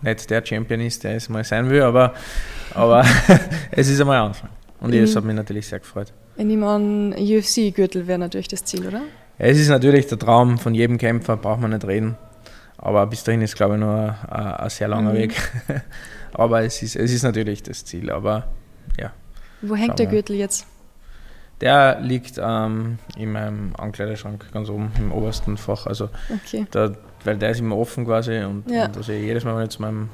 nicht der Champion ist, der es mal sein will, aber, aber es ist einmal ein Anfang. Und es hat mich natürlich sehr gefreut. Ich nehme an, UFC-Gürtel wäre natürlich das Ziel, oder? Es ist natürlich der Traum von jedem Kämpfer, braucht man nicht reden. Aber bis dahin ist, glaube ich, noch ein, ein sehr langer mhm. Weg. aber es ist, es ist natürlich das Ziel. Aber ja. Wo hängt der Gürtel jetzt? Der liegt ähm, in meinem Ankleiderschrank ganz oben im obersten Fach. Also okay. da, weil der ist immer offen quasi und, ja. und also jedes Mal, wenn ich zu meinem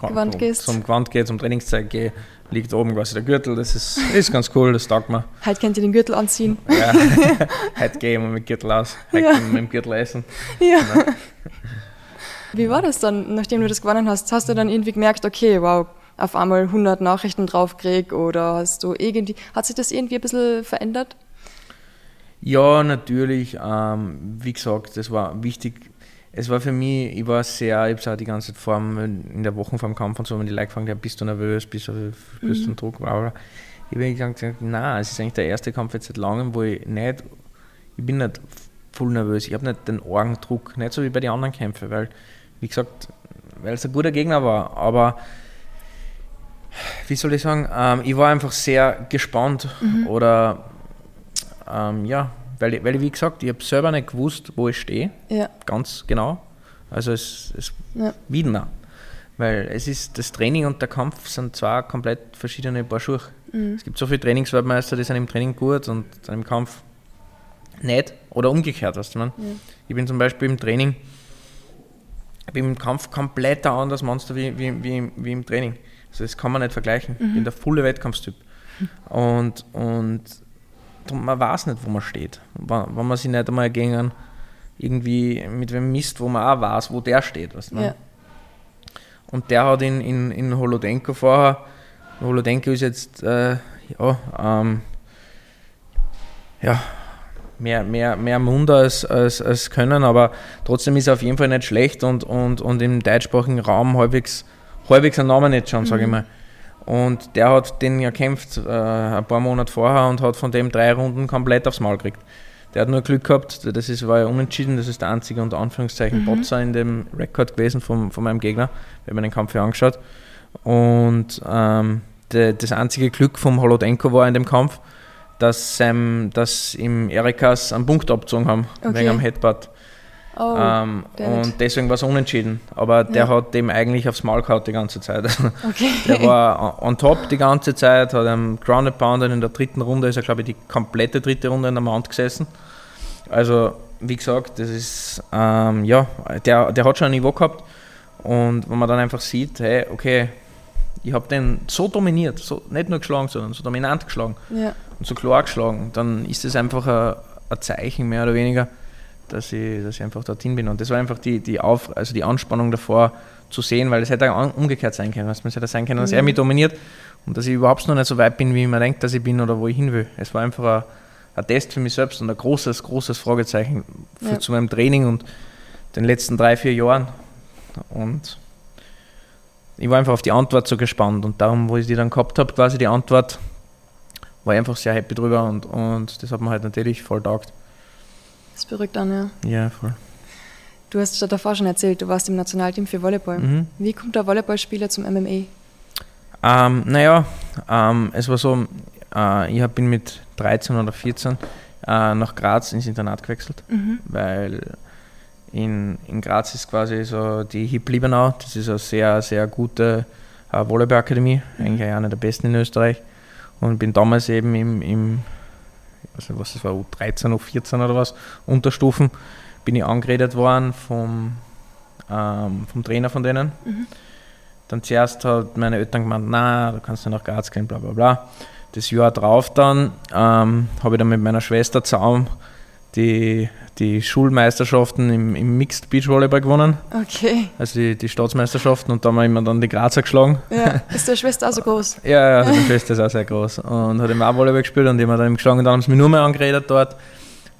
Gewand zum Gewand gehe, zum Trainingszeug gehe, liegt oben quasi der Gürtel. Das ist, ist ganz cool, das taugt mir. Heute könnt ihr den Gürtel anziehen. Ja, heute gehe ich immer mit Gürtel aus. Heute ja. mit dem Gürtel essen. Ja. Genau. Wie war das dann, nachdem du das gewonnen hast? Hast du dann irgendwie gemerkt, okay, wow, auf einmal 100 Nachrichten draufkrieg oder hast du irgendwie, hat sich das irgendwie ein bisschen verändert? Ja, natürlich. Ähm, wie gesagt, das war wichtig. Es war für mich, ich war sehr, ich habe auch die ganze Zeit vor in der Woche vor dem Kampf und so, wenn die Leute gefragt haben, bist du nervös, bist du, bist du mhm. Druck, bla, bla. Ich habe gesagt, nein, es ist eigentlich der erste Kampf jetzt seit langem, wo ich nicht, ich bin nicht voll nervös, ich habe nicht den Orgendruck, nicht so wie bei den anderen Kämpfen, weil, wie gesagt, weil es ein guter Gegner war, aber wie soll ich sagen, ähm, ich war einfach sehr gespannt mhm. oder ähm, ja, weil, weil wie gesagt, ich habe selber nicht gewusst, wo ich stehe, ja. ganz genau. Also es, es ja. wieder. Weil es ist das Training und der Kampf sind zwei komplett verschiedene Paar Schuhe. Mhm. Es gibt so viele Trainingsweltmeister, die sind im Training gut und im Kampf nicht. Oder umgekehrt, weißt du, man. Ja. Ich bin zum Beispiel im Training, ich bin im Kampf komplett ein anderes Monster wie, wie, wie, wie im Training Also das kann man nicht vergleichen. Ich bin der volle Wettkampfstyp. Und, und man weiß nicht, wo man steht. Wenn, wenn man sich nicht einmal gegen irgendwie mit wem misst, wo man auch weiß, wo der steht. Weißt du, ne? Ja. Und der hat in, in, in Holodenko vorher, Holodenko ist jetzt äh, ja, ähm, ja, mehr, mehr, mehr Mund als, als, als Können, aber trotzdem ist er auf jeden Fall nicht schlecht und, und, und im deutschsprachigen Raum halbwegs, halbwegs einen Namen jetzt schon, sage ich mal. Und der hat den ja kämpft äh, ein paar Monate vorher und hat von dem drei Runden komplett aufs Maul gekriegt. Der hat nur Glück gehabt, das ist, war ja unentschieden, das ist der einzige unter Anführungszeichen Botzer in dem Rekord gewesen von, von meinem Gegner, wenn man den Kampf hier angeschaut. Und ähm, de, das einzige Glück vom Holodenko war in dem Kampf, dass, ähm, dass ihm Erikas einen Punkt abgezogen haben, Okay. wegen am Headbutt. Oh, ähm, und deswegen war es unentschieden. Aber der Ja. hat dem eigentlich aufs Maul gehauen die ganze Zeit. okay. Der war on top die ganze Zeit, hat einen Grounded Pounder in der dritten Runde, ist er glaube ich die komplette dritte Runde in der Mount gesessen. Also, wie gesagt, das ist, ähm, ja, der, der hat schon ein Niveau gehabt. Und wenn man dann einfach sieht, hey, okay, ich habe den so dominiert, so, nicht nur geschlagen, sondern so dominant geschlagen ja. und so klar geschlagen, dann ist das einfach ein, ein Zeichen mehr oder weniger, dass ich, dass ich einfach dorthin bin. Und das war einfach die, die, Auf, also die Anspannung davor zu sehen, weil es hätte auch umgekehrt sein können. Es hätte sein können, dass er mich dominiert und dass ich überhaupt noch nicht so weit bin, wie mir denkt, dass ich bin oder wo ich hin will. Es war einfach ein, ein Test für mich selbst und ein großes, großes Fragezeichen für, Ja. zu meinem Training und den letzten drei, vier Jahren. Und ich war einfach auf die Antwort so gespannt und darum, wo ich die dann gehabt habe, quasi die Antwort, war ich einfach sehr happy drüber und, und das hat mir halt natürlich voll taugt. Das beruhigt an, ja. Ja, voll. Du hast ja davor schon erzählt, du warst im Nationalteam für Volleyball. Mhm. Wie kommt der Volleyballspieler zum MMA? Ähm, naja, ähm, es war so, äh, ich bin mit 13 oder 14 äh, nach Graz ins Internat gewechselt, weil in, in Graz ist quasi so die HIP Liebenau, das ist eine sehr, sehr gute äh, Volleyballakademie, eigentlich auch eine der besten in Österreich. Und bin damals eben im, im weiß nicht, was das war, U13, U14 oder was, Unterstufen, bin ich angeredet worden vom, ähm, vom Trainer von denen. Dann zuerst hat meine Eltern gemeint, na, du kannst nicht nach Graz gehen, bla bla bla. Das Jahr drauf dann ähm, habe ich dann mit meiner Schwester zusammen die, die Schulmeisterschaften im, im Mixed Beach Volleyball gewonnen, Okay. also die, die Staatsmeisterschaften und da haben wir immer dann die Grazer geschlagen. Ja. Ist deine Schwester auch so groß? Ja, ja, also meine Schwester ist auch sehr groß und hat immer auch Volleyball gespielt und die haben wir dann eben geschlagen und dann haben sie mich nur mehr angeredet dort.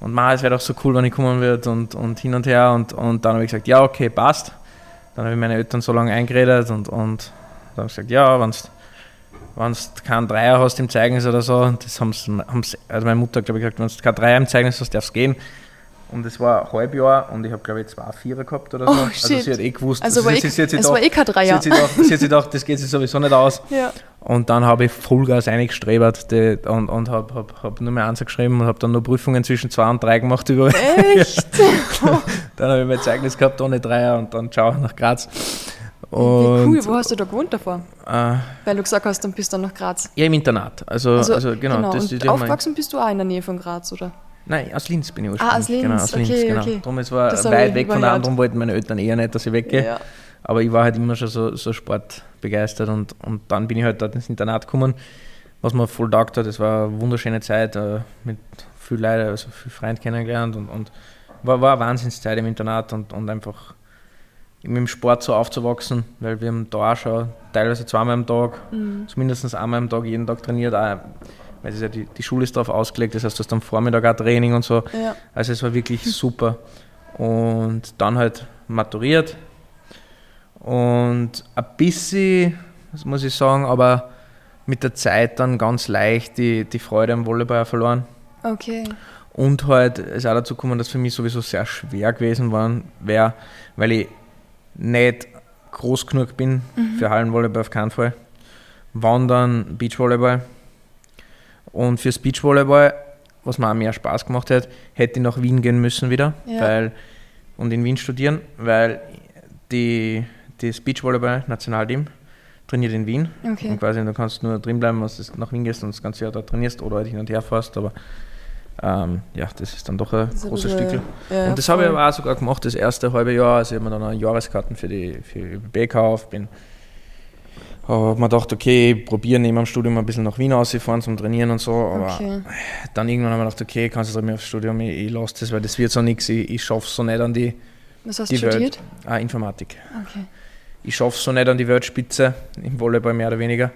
Und ma, es wäre doch so cool, wenn ich kommen würde und, und hin und her und, und dann habe ich gesagt, ja, okay, passt. Dann habe ich meine Eltern so lange eingeredet und, und dann haben sie gesagt, ja, wenn du keinen Dreier hast im Zeugnis oder so, das haben sie, haben sie also meine Mutter hat glaube ich gesagt, wenn du keinen Dreier im Zeugnis hast, darfst du gehen. Und es war ein Halbjahr und ich habe glaube ich zwei Vierer gehabt oder so. Oh, also sie hat eh gewusst, Also war sie, eh, sie, sie hat es war eh kein sie Dreier. gedacht, sie hat sich gedacht, das geht sich sowieso nicht aus. Ja. Und dann habe ich Vollgas eingestrebert die, und, und habe hab, hab nur mehr eins geschrieben und habe dann nur Prüfungen zwischen zwei und drei gemacht. Über. Echt? Dann habe ich mein Zeugnis gehabt ohne Dreier und dann schau nach Graz. Wie Und, cool, wo hast du da gewohnt davor? Äh, Weil du gesagt hast, dann bist du dann nach Graz. ja, im Internat. Also, also, genau. das, und aufgewachsen bist du auch in der Nähe von Graz, oder? Nein, aus Linz bin ich ursprünglich. Ah, aus Linz, Genau, aus Linz, okay, genau. okay. Darum es war Das weit weg von daheim, darum wollten meine Eltern eher nicht, dass ich weggehe. Ja. Aber ich war halt immer schon so, so sportbegeistert und, und dann bin ich halt dort ins Internat gekommen, was mir voll taugt hat. Es war eine wunderschöne Zeit äh, mit viel Leuten, also viel Freund kennengelernt und, und war, war eine Wahnsinnszeit im Internat und, und einfach mit dem Sport so aufzuwachsen, weil wir haben da auch schon teilweise zweimal am Tag, zumindest einmal am Tag, jeden Tag trainiert, auch, weil ja die, die Schule ist darauf ausgelegt, das heißt, du hast am Vormittag auch Training und so. Ja. Also es war wirklich super. Und dann halt maturiert. Und ein bisschen, das muss ich sagen, aber mit der Zeit dann ganz leicht die, die Freude am Volleyball verloren. Okay. Und halt ist auch dazu gekommen, dass für mich sowieso sehr schwer gewesen war, wär, weil ich nicht groß genug bin für Hallenvolleyball auf keinen Fall. Wandern, Beachvolleyball. Und fürs Beachvolleyball, was mir auch mehr Spaß gemacht hat, hätte ich nach Wien gehen müssen wieder Ja. weil, und in Wien studieren, weil die, das Beachvolleyball-Nationalteam trainiert in Wien. Okay. Und quasi, du kannst nur drin bleiben, wenn du nach Wien gehst und das ganze Jahr da trainierst oder halt hin und her fährst. Aber ähm, ja, das ist dann doch ein Das großes Stück. ja, und das habe ich aber auch sogar gemacht, das erste halbe Jahr. Also ich habe mir dann auch Jahreskarten für die für ÖBB gekauft, bin habe mir gedacht, okay, ich probiere neben dem Studium ein bisschen nach Wien auszufahren zum Trainieren und so. Aber Okay. dann irgendwann habe ich gedacht, okay, kannst du mir aufs Studium, ich, ich lasse das, weil das wird so nichts, ich, ich schaffe es so nicht an die, Was hast du die studiert? Welt. Ah, Informatik. Okay. Ich schaffe es so nicht an die Weltspitze im Volleyball mehr oder weniger.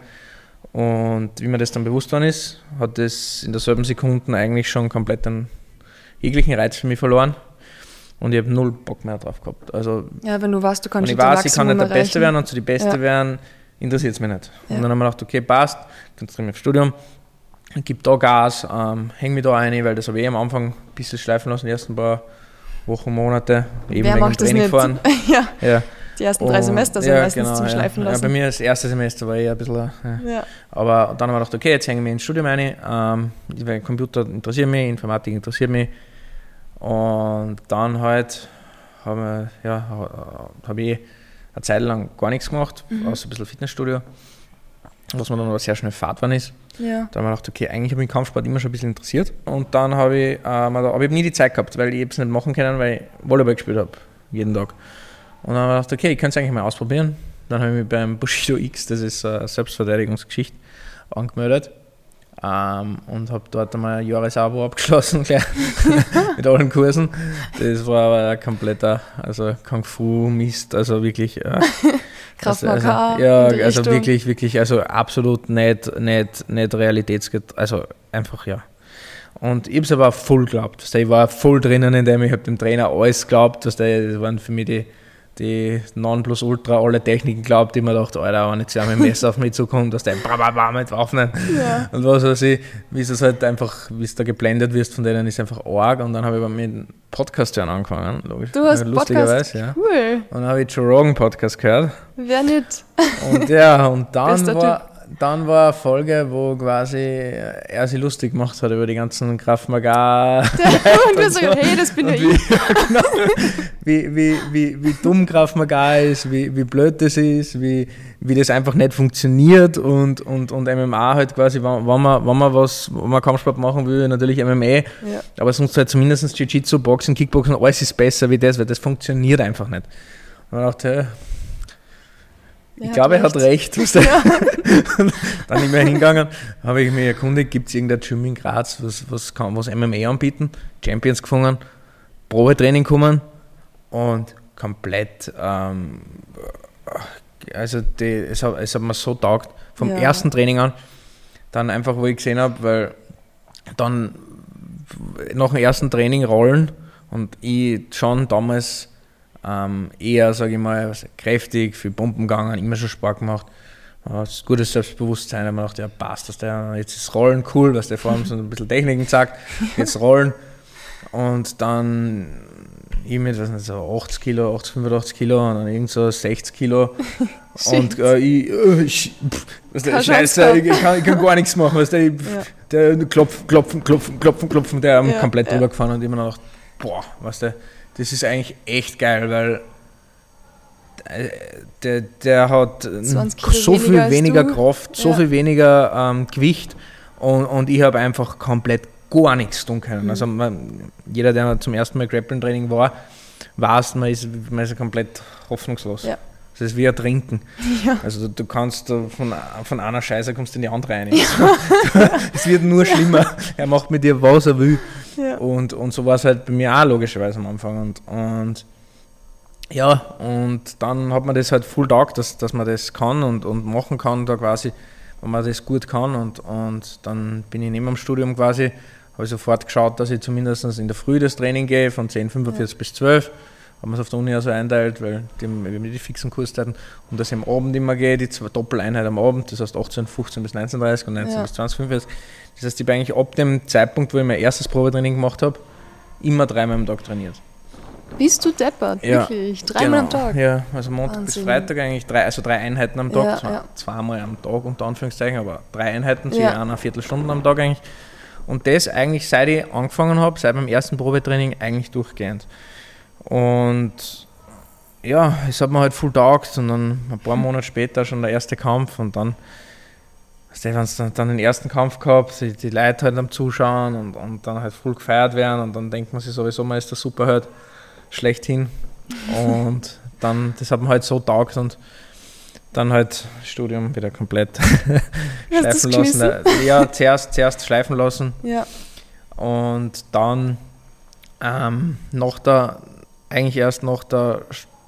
Und wie mir das dann bewusst worden ist, hat das in derselben Sekunde eigentlich schon komplett einen jeglichen Reiz für mich verloren. Und ich habe null Bock mehr drauf gehabt. Also Ja, wenn du weißt, du kannst ich jetzt ein weiß, ich kann nicht der Maximum Beste erreichen. werden und zu die Beste Ja. werden, interessiert es mich nicht. Ja. Und dann haben wir gedacht, okay, passt, konzentriere mich aufs Studium, gib da Gas, ähm, häng mich da ein, weil das habe ich eh am Anfang ein bisschen schleifen lassen, die ersten paar Wochen, Monate, eben Wer wegen macht Training nicht? fahren. ja, Ja. Die ersten drei Semester sind ja, meistens genau, zum ja. Schleifen Ja, lassen. bei mir das erste Semester war eher ein bisschen, Ja. aber dann haben wir gedacht, okay, jetzt hänge ich mich ins Studium ein, ähm, weil Computer interessiert mich, Informatik interessiert mich und dann halt habe ja, hab ich eine Zeit lang gar nichts gemacht, Mhm. außer ein bisschen Fitnessstudio, was mir dann aber sehr schnell Fahrt geworden ist. ja. Da haben wir gedacht, okay, eigentlich habe ich den Kampfsport immer schon ein bisschen interessiert. Und dann habe ich, ähm, aber ich hab nie die Zeit gehabt, weil ich es nicht machen können, weil ich Volleyball gespielt habe, jeden Tag. Und dann haben wir gedacht, okay, ich könnte es eigentlich mal ausprobieren. Dann habe ich mich beim Bushido X, das ist eine Selbstverteidigungsgeschichte, angemeldet. Ähm, und habe dort einmal ein Jahresabo abgeschlossen, gleich mit allen Kursen. Das war aber ein kompletter, also Kung Fu Mist, also wirklich. Äh, also, also, ja, also Richtung. wirklich, wirklich, also absolut nicht, nicht, nicht realitätsget, also einfach ja. Und ich habe es aber voll geglaubt. Ich war voll drinnen in dem, ich habe dem Trainer alles geglaubt, dass das waren für mich die, die Nonplusultra, alle Techniken geglaubt, die mir dachte, Alter, wenn jetzt mit dem Messer auf mich zukommt, dass der bam, bam, bam mit Waffen Ja. und was weiß ich, wie es halt einfach, wie es da geblendet wirst von denen, ist einfach arg. Und dann habe ich mit dem Podcast hören angefangen, logisch. Du hast Lustigerweise, ja. Cool. Und dann habe ich Joe Rogan Podcast gehört. Wer nicht? Und ja, und dann war, dann war eine Folge, wo quasi er sich lustig gemacht hat über die ganzen Kraft Maga, Und wir sagen, hey, das bin ja ich. genau, wie, wie, wie, wie dumm Kraft Maga ist, wie, wie blöd das ist, wie, wie das einfach nicht funktioniert und, und, und MMA halt quasi, wenn, wenn, man, wenn man was, wenn man Kampfsport machen will, natürlich MMA, Ja. aber sonst halt zumindest Jiu-Jitsu, Boxen, Kickboxen, alles ist besser wie das, weil das funktioniert einfach nicht. Und man dachte, hey, ich glaube, er hat recht. Ja. Dann nicht mehr hingegangen, habe ich mich erkundigt, gibt es irgendein Gym in Graz, was, was kann was MMA anbieten, Champions gefunden, Probetraining kommen und komplett, ähm, also die, es, hat, es hat mir so taugt, vom Ja. ersten Training an, dann einfach, wo ich gesehen habe, weil dann nach dem ersten Training rollen und ich schon damals ähm, eher, sage ich mal, kräftig, viel Pumpen gegangen, immer schon Sport gemacht. Ist gutes Selbstbewusstsein, da man dachte, ja passt, dass der, jetzt ist Rollen cool, was der vor allem so ein bisschen Techniken sagt, jetzt Rollen. Und dann ich mit, was nicht, so 80 Kilo, 80, 85 Kilo und dann irgend so 60 Kilo. und äh, ich, äh, ich pff, weißt du, scheiße, ich, ich, kann, ich kann gar nichts machen, weißt du, ich, Ja. der klopfen, klopfen, klopfen, klopfen, klopfen, der Ja, komplett ja. drüber gefahren und immer noch boah, weißt du, das ist eigentlich echt geil, weil äh, der, der hat äh, 20 Kilo so viel weniger weniger du. Kraft, so Ja. viel weniger ähm, Gewicht und, und ich habe einfach komplett gar nichts tun können. Mhm. Also man, jeder, der zum ersten Mal Grappling-Training war, weiß, man ist, man ist komplett hoffnungslos. Ja. Das ist wie ein Trinken. Ja. Also du, du kannst äh, von, von einer Scheiße kommst in die andere rein. es wird nur schlimmer. Er macht mit dir, was er will. Ja. Und, und so war es halt bei mir auch logischerweise am Anfang. Und, und ja, und dann hat man das halt full taugt, dass, dass man das kann und, und machen kann, da quasi, wenn man das gut kann. Und, und dann bin ich neben dem Studium quasi, habe ich sofort geschaut, dass ich zumindest in der Früh das Training gehe, von 10.45 bis 12 haben wir es auf der Uni also einteilt, weil die wir haben die fixen Kurszeiten und dass ich am Abend immer gehe, die zwei Doppeleinheit am Abend, das heißt 18, 15 bis 19.30 und 19 Ja. bis 20, 45. Das heißt, ich habe eigentlich ab dem Zeitpunkt, wo ich mein erstes Probetraining gemacht habe, immer dreimal am Tag trainiert. Bist du deppert? Ja, Wirklich? Dreimal am Genau. Tag? Ja, also Montag bis Wahnsinn. Freitag eigentlich drei, also drei Einheiten am Tag, Ja, zwar, ja. zweimal am Tag unter Anführungszeichen, aber drei Einheiten, so Ja. eine Viertelstunden am Tag eigentlich. Und das eigentlich seit ich angefangen habe, seit meinem ersten Probetraining eigentlich durchgehend. Und ja, es hat mir halt voll taugt und dann ein paar Monate später schon der erste Kampf und dann, es dann, dann den ersten Kampf gehabt, die, die Leute halt am Zuschauen und, und dann halt voll gefeiert werden und dann denkt man sich sowieso, man ist der Superheld schlechthin. Und dann, das hat mir halt so taugt und dann halt Studium wieder komplett schleifen lassen. Ja, zuerst, zuerst schleifen lassen. Ja. Und dann ähm, nach der, eigentlich erst nach der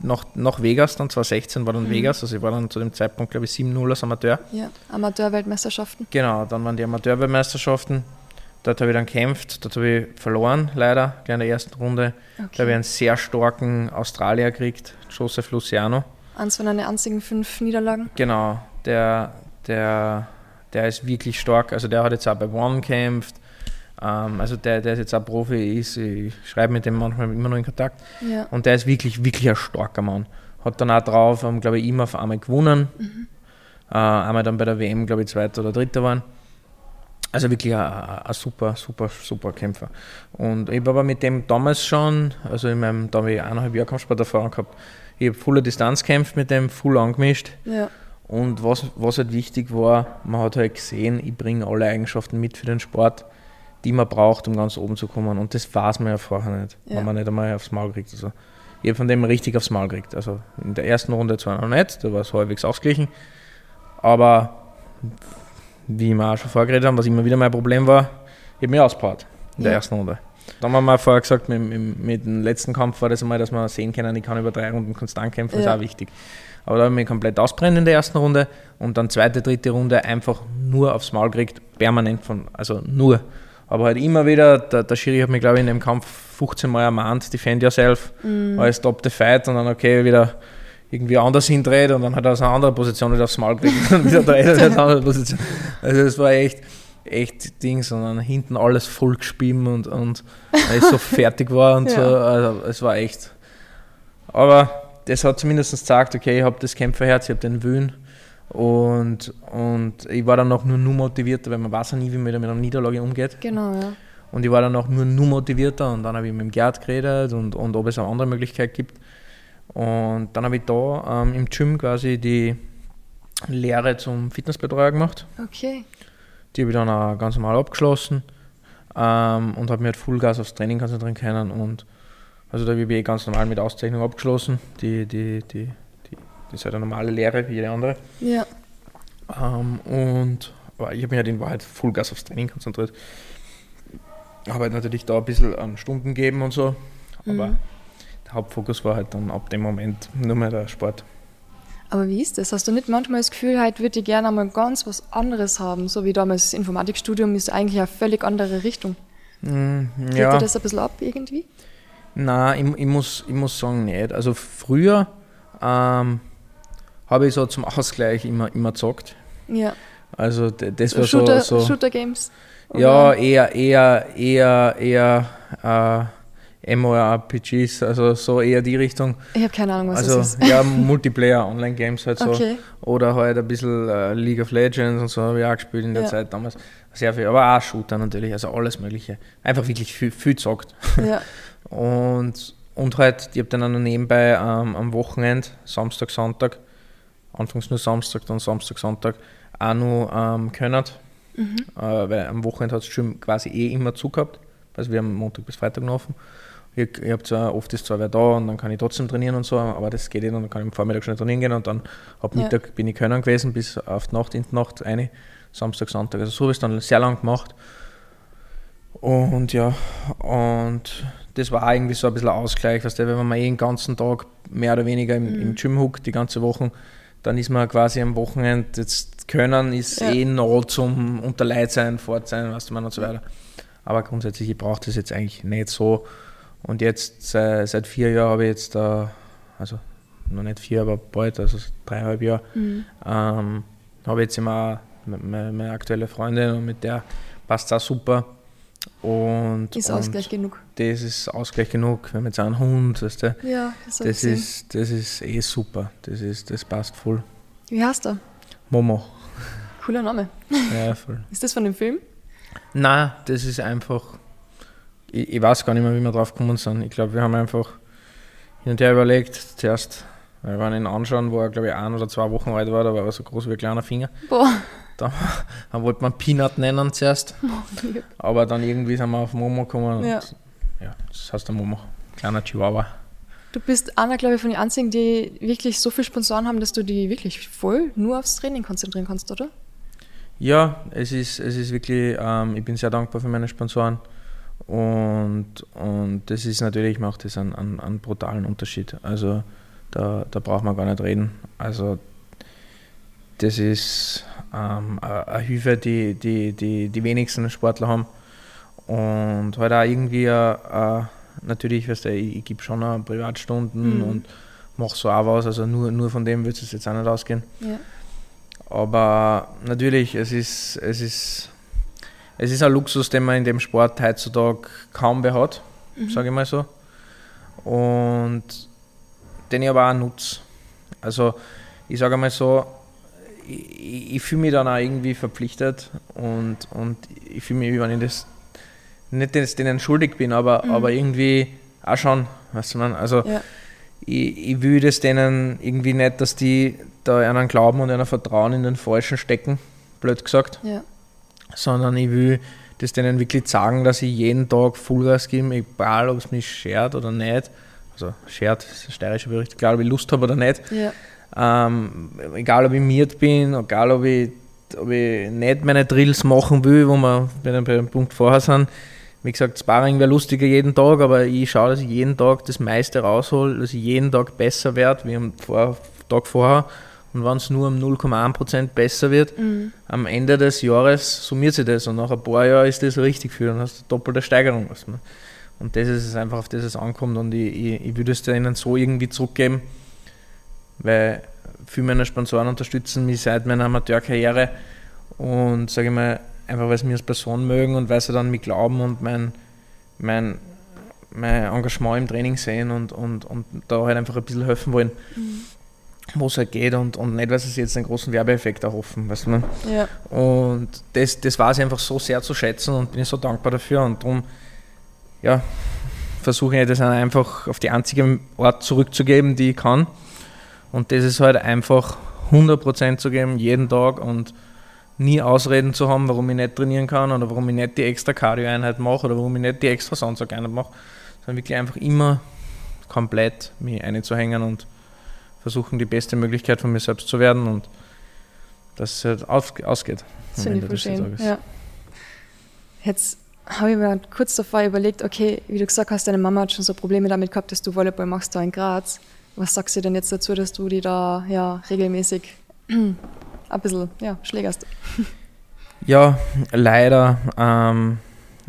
nach, nach Vegas, dann 2016 war dann mhm. Vegas, also ich war dann zu dem Zeitpunkt, glaube ich, 7-0 als Amateur. Ja, Amateurweltmeisterschaften. Genau, dann waren die Amateurweltmeisterschaften. Dort habe ich dann gekämpft, dort habe ich verloren, leider, gleich in der ersten Runde. Okay. Da habe ich einen sehr starken Australier gekriegt, Joseph Luciano. Eins von deinen einzigen fünf Niederlagen? Genau, der, der, der ist wirklich stark. Also der hat jetzt auch bei One gekämpft. Ähm, also der, der ist jetzt auch Profi, ist, ich schreibe mit dem manchmal immer noch in Kontakt. Ja. Und der ist wirklich, wirklich ein starker Mann. Hat dann auch drauf, um, glaube ich, immer auf einmal gewonnen. Mhm. Äh, einmal dann bei der WM, glaube ich, zweiter oder dritter waren. Also wirklich ein, ein, super, super, super Kämpfer. Und ich habe aber mit dem damals schon, also in meinem, da habe ich eineinhalb Jahre Kampfsporterfahrung gehabt, ich habe volle Distanz gekämpft mit dem, voll angemischt. Ja. Und was, was halt wichtig war, man hat halt gesehen, ich bringe alle Eigenschaften mit für den Sport, die man braucht, um ganz oben zu kommen. Und das weiß man ja vorher nicht, ja. wenn man nicht einmal aufs Maul kriegt. Also, ich habe von dem richtig aufs Maul gekriegt. Also in der ersten Runde zwar noch nicht, da war es halbwegs ausgeglichen, aber wie wir auch schon vorgeredet haben, was immer wieder mein Problem war, ich habe mich ausgebaut in der ja. ersten Runde. Dann haben wir vorher gesagt, mit, mit, dem letzten Kampf war das einmal, dass wir sehen können, ich kann über drei Runden konstant kämpfen, ja. ist auch wichtig. Aber da habe ich mich komplett ausbrennen in der ersten Runde und dann zweite, dritte Runde einfach nur aufs Maul gekriegt, permanent von, also nur. Aber halt immer wieder, der, der Schiri hat mich, glaube ich, in dem Kampf 15 Mal ermahnt, defend yourself, mhm. I stop the fight und dann okay, wieder irgendwie anders hindreht und dann hat er aus einer anderen Position wieder aufs Maul gekriegt und wieder dreht er in eine andere Position. Also es war echt, echt Ding, sondern hinten alles voll gespielt und, und weil ich so fertig war und ja. so. Also es war echt. Aber das hat zumindest gesagt, okay, ich habe das Kämpferherz, ich habe den Willen und, und ich war dann auch nur, nur motivierter, weil man weiß ja nie, wie man mit einer Niederlage umgeht. Genau, ja. Und ich war dann auch nur, nur motivierter und dann habe ich mit dem Gerd geredet und, und ob es eine andere Möglichkeit gibt. Und dann habe ich da ähm, im Gym quasi die Lehre zum Fitnessbetreuer gemacht. Okay. Die habe ich dann auch ganz normal abgeschlossen ähm, und habe mir halt Fullgas aufs Training konzentrieren können. Und also da habe ich eh ganz normal mit Auszeichnung abgeschlossen. Die, die, die, das ist halt eine normale Lehre wie jede andere. Ja. Ähm, und aber ich habe mich halt in Wahrheit Fullgas aufs Training konzentriert. Habe halt natürlich da ein bisschen an Stunden gegeben und so. Aber mhm. Hauptfokus war halt dann ab dem Moment nur mehr der Sport. Aber wie ist das? Hast du nicht manchmal das Gefühl, halt würde ich gerne einmal ganz was anderes haben? So wie damals das Informatikstudium ist eigentlich eine völlig andere Richtung. Mm, ja. Geht dir das ein bisschen ab irgendwie? Nein, ich, ich, muss, ich muss sagen, nicht. Also früher ähm, habe ich so zum Ausgleich immer, immer gezockt. Ja. Also das war Shooter, so, so. Shooter Games? Ja, eher, eher, eher, eher. Äh, MMORPGs, also so eher die Richtung. Ich habe keine Ahnung, was also, das ist. ja, Multiplayer, Online-Games halt so. Okay. Oder halt ein bisschen uh, League of Legends und so habe ich auch gespielt in der ja. Zeit damals. Sehr viel, aber auch Shooter natürlich, also alles Mögliche. Einfach wirklich viel, viel gezockt. Ja. und, und halt, ich habe dann auch noch nebenbei ähm, am Wochenende, Samstag, Sonntag, anfangs nur Samstag, dann Samstag, Sonntag, auch noch ähm, können. Mhm. Äh, weil am Wochenende hat es schon quasi eh immer zu gehabt. Also wir haben Montag bis Freitag noch offen. Ich, ich habe zwar oft ist zwar wer da und dann kann ich trotzdem trainieren und so, aber das geht eh dann, dann kann ich am Vormittag schon trainieren gehen und dann ab Mittag ja. bin ich können gewesen bis auf die Nacht, in die Nacht, eine, Samstag, Sonntag. Also so habe ich es dann sehr lang gemacht. Und ja, und das war auch irgendwie so ein bisschen ein Ausgleich, weißt du, wenn man eh den ganzen Tag mehr oder weniger im, mhm. im Gym huckt, die ganze Woche, dann ist man quasi am Wochenende, jetzt können ist ja. eh noch zum Unterleid sein, fort sein, weißt du, und so weiter. Aber grundsätzlich, ich brauche das jetzt eigentlich nicht so. Und jetzt seit, seit vier Jahren habe ich jetzt, äh, also noch nicht vier, aber bald, also dreieinhalb Jahre, mhm. ähm, habe jetzt immer meine, meine, aktuelle Freundin und mit der passt es auch super. Und, ist und Ausgleich genug. Das ist Ausgleich genug. Wir haben jetzt einen Hund, weißt du? Ja, das, das ist, das ist eh super. Das, ist, das passt voll. Wie heißt er? Momo. Cooler Name. Ja, voll. Ist das von dem Film? Nein, das ist einfach. Ich, ich weiß gar nicht mehr, wie wir drauf gekommen sind. Ich glaube, wir haben einfach hin und her überlegt. Zuerst, weil wir ihn anschauen, wo er, glaube ich, ein oder zwei Wochen alt war, da war er so groß wie ein kleiner Finger. Boah. Dann, dann wollte man Peanut nennen zuerst. Aber dann irgendwie sind wir auf Momo gekommen. Und, ja. ja, das heißt der Momo. Kleiner Chihuahua. Du bist einer, glaube ich, von den einzigen, die wirklich so viele Sponsoren haben, dass du die wirklich voll nur aufs Training konzentrieren kannst, oder? Ja, es ist, es ist wirklich, ähm, ich bin sehr dankbar für meine Sponsoren. Und, und das ist natürlich, macht das einen, einen, einen brutalen Unterschied. Also da, da braucht man gar nicht reden. Also das ist ähm, eine Hilfe, die, die, die die wenigsten Sportler haben. Und halt auch irgendwie, äh, natürlich, weißt du, ich, ich gebe schon Privatstunden mhm. und mache so auch was. Also nur, nur von dem wird es jetzt auch nicht ausgehen. Ja. Aber natürlich, es ist, es ist es ist ein Luxus, den man in dem Sport heutzutage kaum mehr hat, mhm. sage ich mal so. Und den ich aber auch nutze. Also ich sage mal so, ich, ich fühle mich dann auch irgendwie verpflichtet und, und ich fühle mich, wenn ich das nicht dass denen schuldig bin, aber, mhm. aber irgendwie auch schon, weißt du man, also ja. ich, ich will das denen irgendwie nicht, dass die da einen Glauben und einen Vertrauen in den Falschen stecken, blöd gesagt. Ja sondern ich will das denen wirklich sagen, dass ich jeden Tag Vollgas gebe, egal ob es mich schert oder nicht. Also schert ist ein steirischer Bericht, egal ob ich Lust habe oder nicht. Ja. Ähm, egal ob ich miert bin, egal ob ich, ob ich nicht meine Drills machen will, wo wir bei dem Punkt vorher sind. Wie gesagt, Sparring wäre lustiger jeden Tag, aber ich schaue, dass ich jeden Tag das meiste raushole, dass ich jeden Tag besser werde wie am Tag vorher. Und wenn es nur um 0,1% besser wird, mhm. am Ende des Jahres summiert sich das und nach ein paar Jahren ist das richtig viel, dann hast du doppelte Steigerung. Und das ist es einfach, auf das es ankommt und ich, ich, ich würde es denen so irgendwie zurückgeben, weil viele meiner Sponsoren unterstützen mich seit meiner Amateurkarriere und sage ich mal, einfach weil sie mich als Person mögen und weil sie dann mich glauben und mein, mein, mein Engagement im Training sehen und, und, und da halt einfach ein bisschen helfen wollen. Mhm wo es halt geht und, und nicht, weil sie jetzt einen großen Werbeeffekt erhoffen. Weißt du? Ja. Und das, das war sie einfach so sehr zu schätzen und bin ich so dankbar dafür und darum ja, versuche ich das einfach auf die einzige Art zurückzugeben, die ich kann. Und das ist halt einfach 100% zu geben, jeden Tag und nie Ausreden zu haben, warum ich nicht trainieren kann oder warum ich nicht die extra Cardio-Einheit mache oder warum ich nicht die extra Sandsack-Einheit mache, sondern wirklich einfach immer komplett mich einzuhängen und versuchen, die beste Möglichkeit von mir selbst zu werden und dass es halt auf, ausgeht. Das finde ich voll schön. Ja. Jetzt habe ich mir kurz davor überlegt, okay, wie du gesagt hast, deine Mama hat schon so Probleme damit gehabt, dass du Volleyball machst da in Graz. Was sagst du denn jetzt dazu, dass du die da ja regelmäßig ein bisschen ja, schlägerst? Ja, leider. Ähm,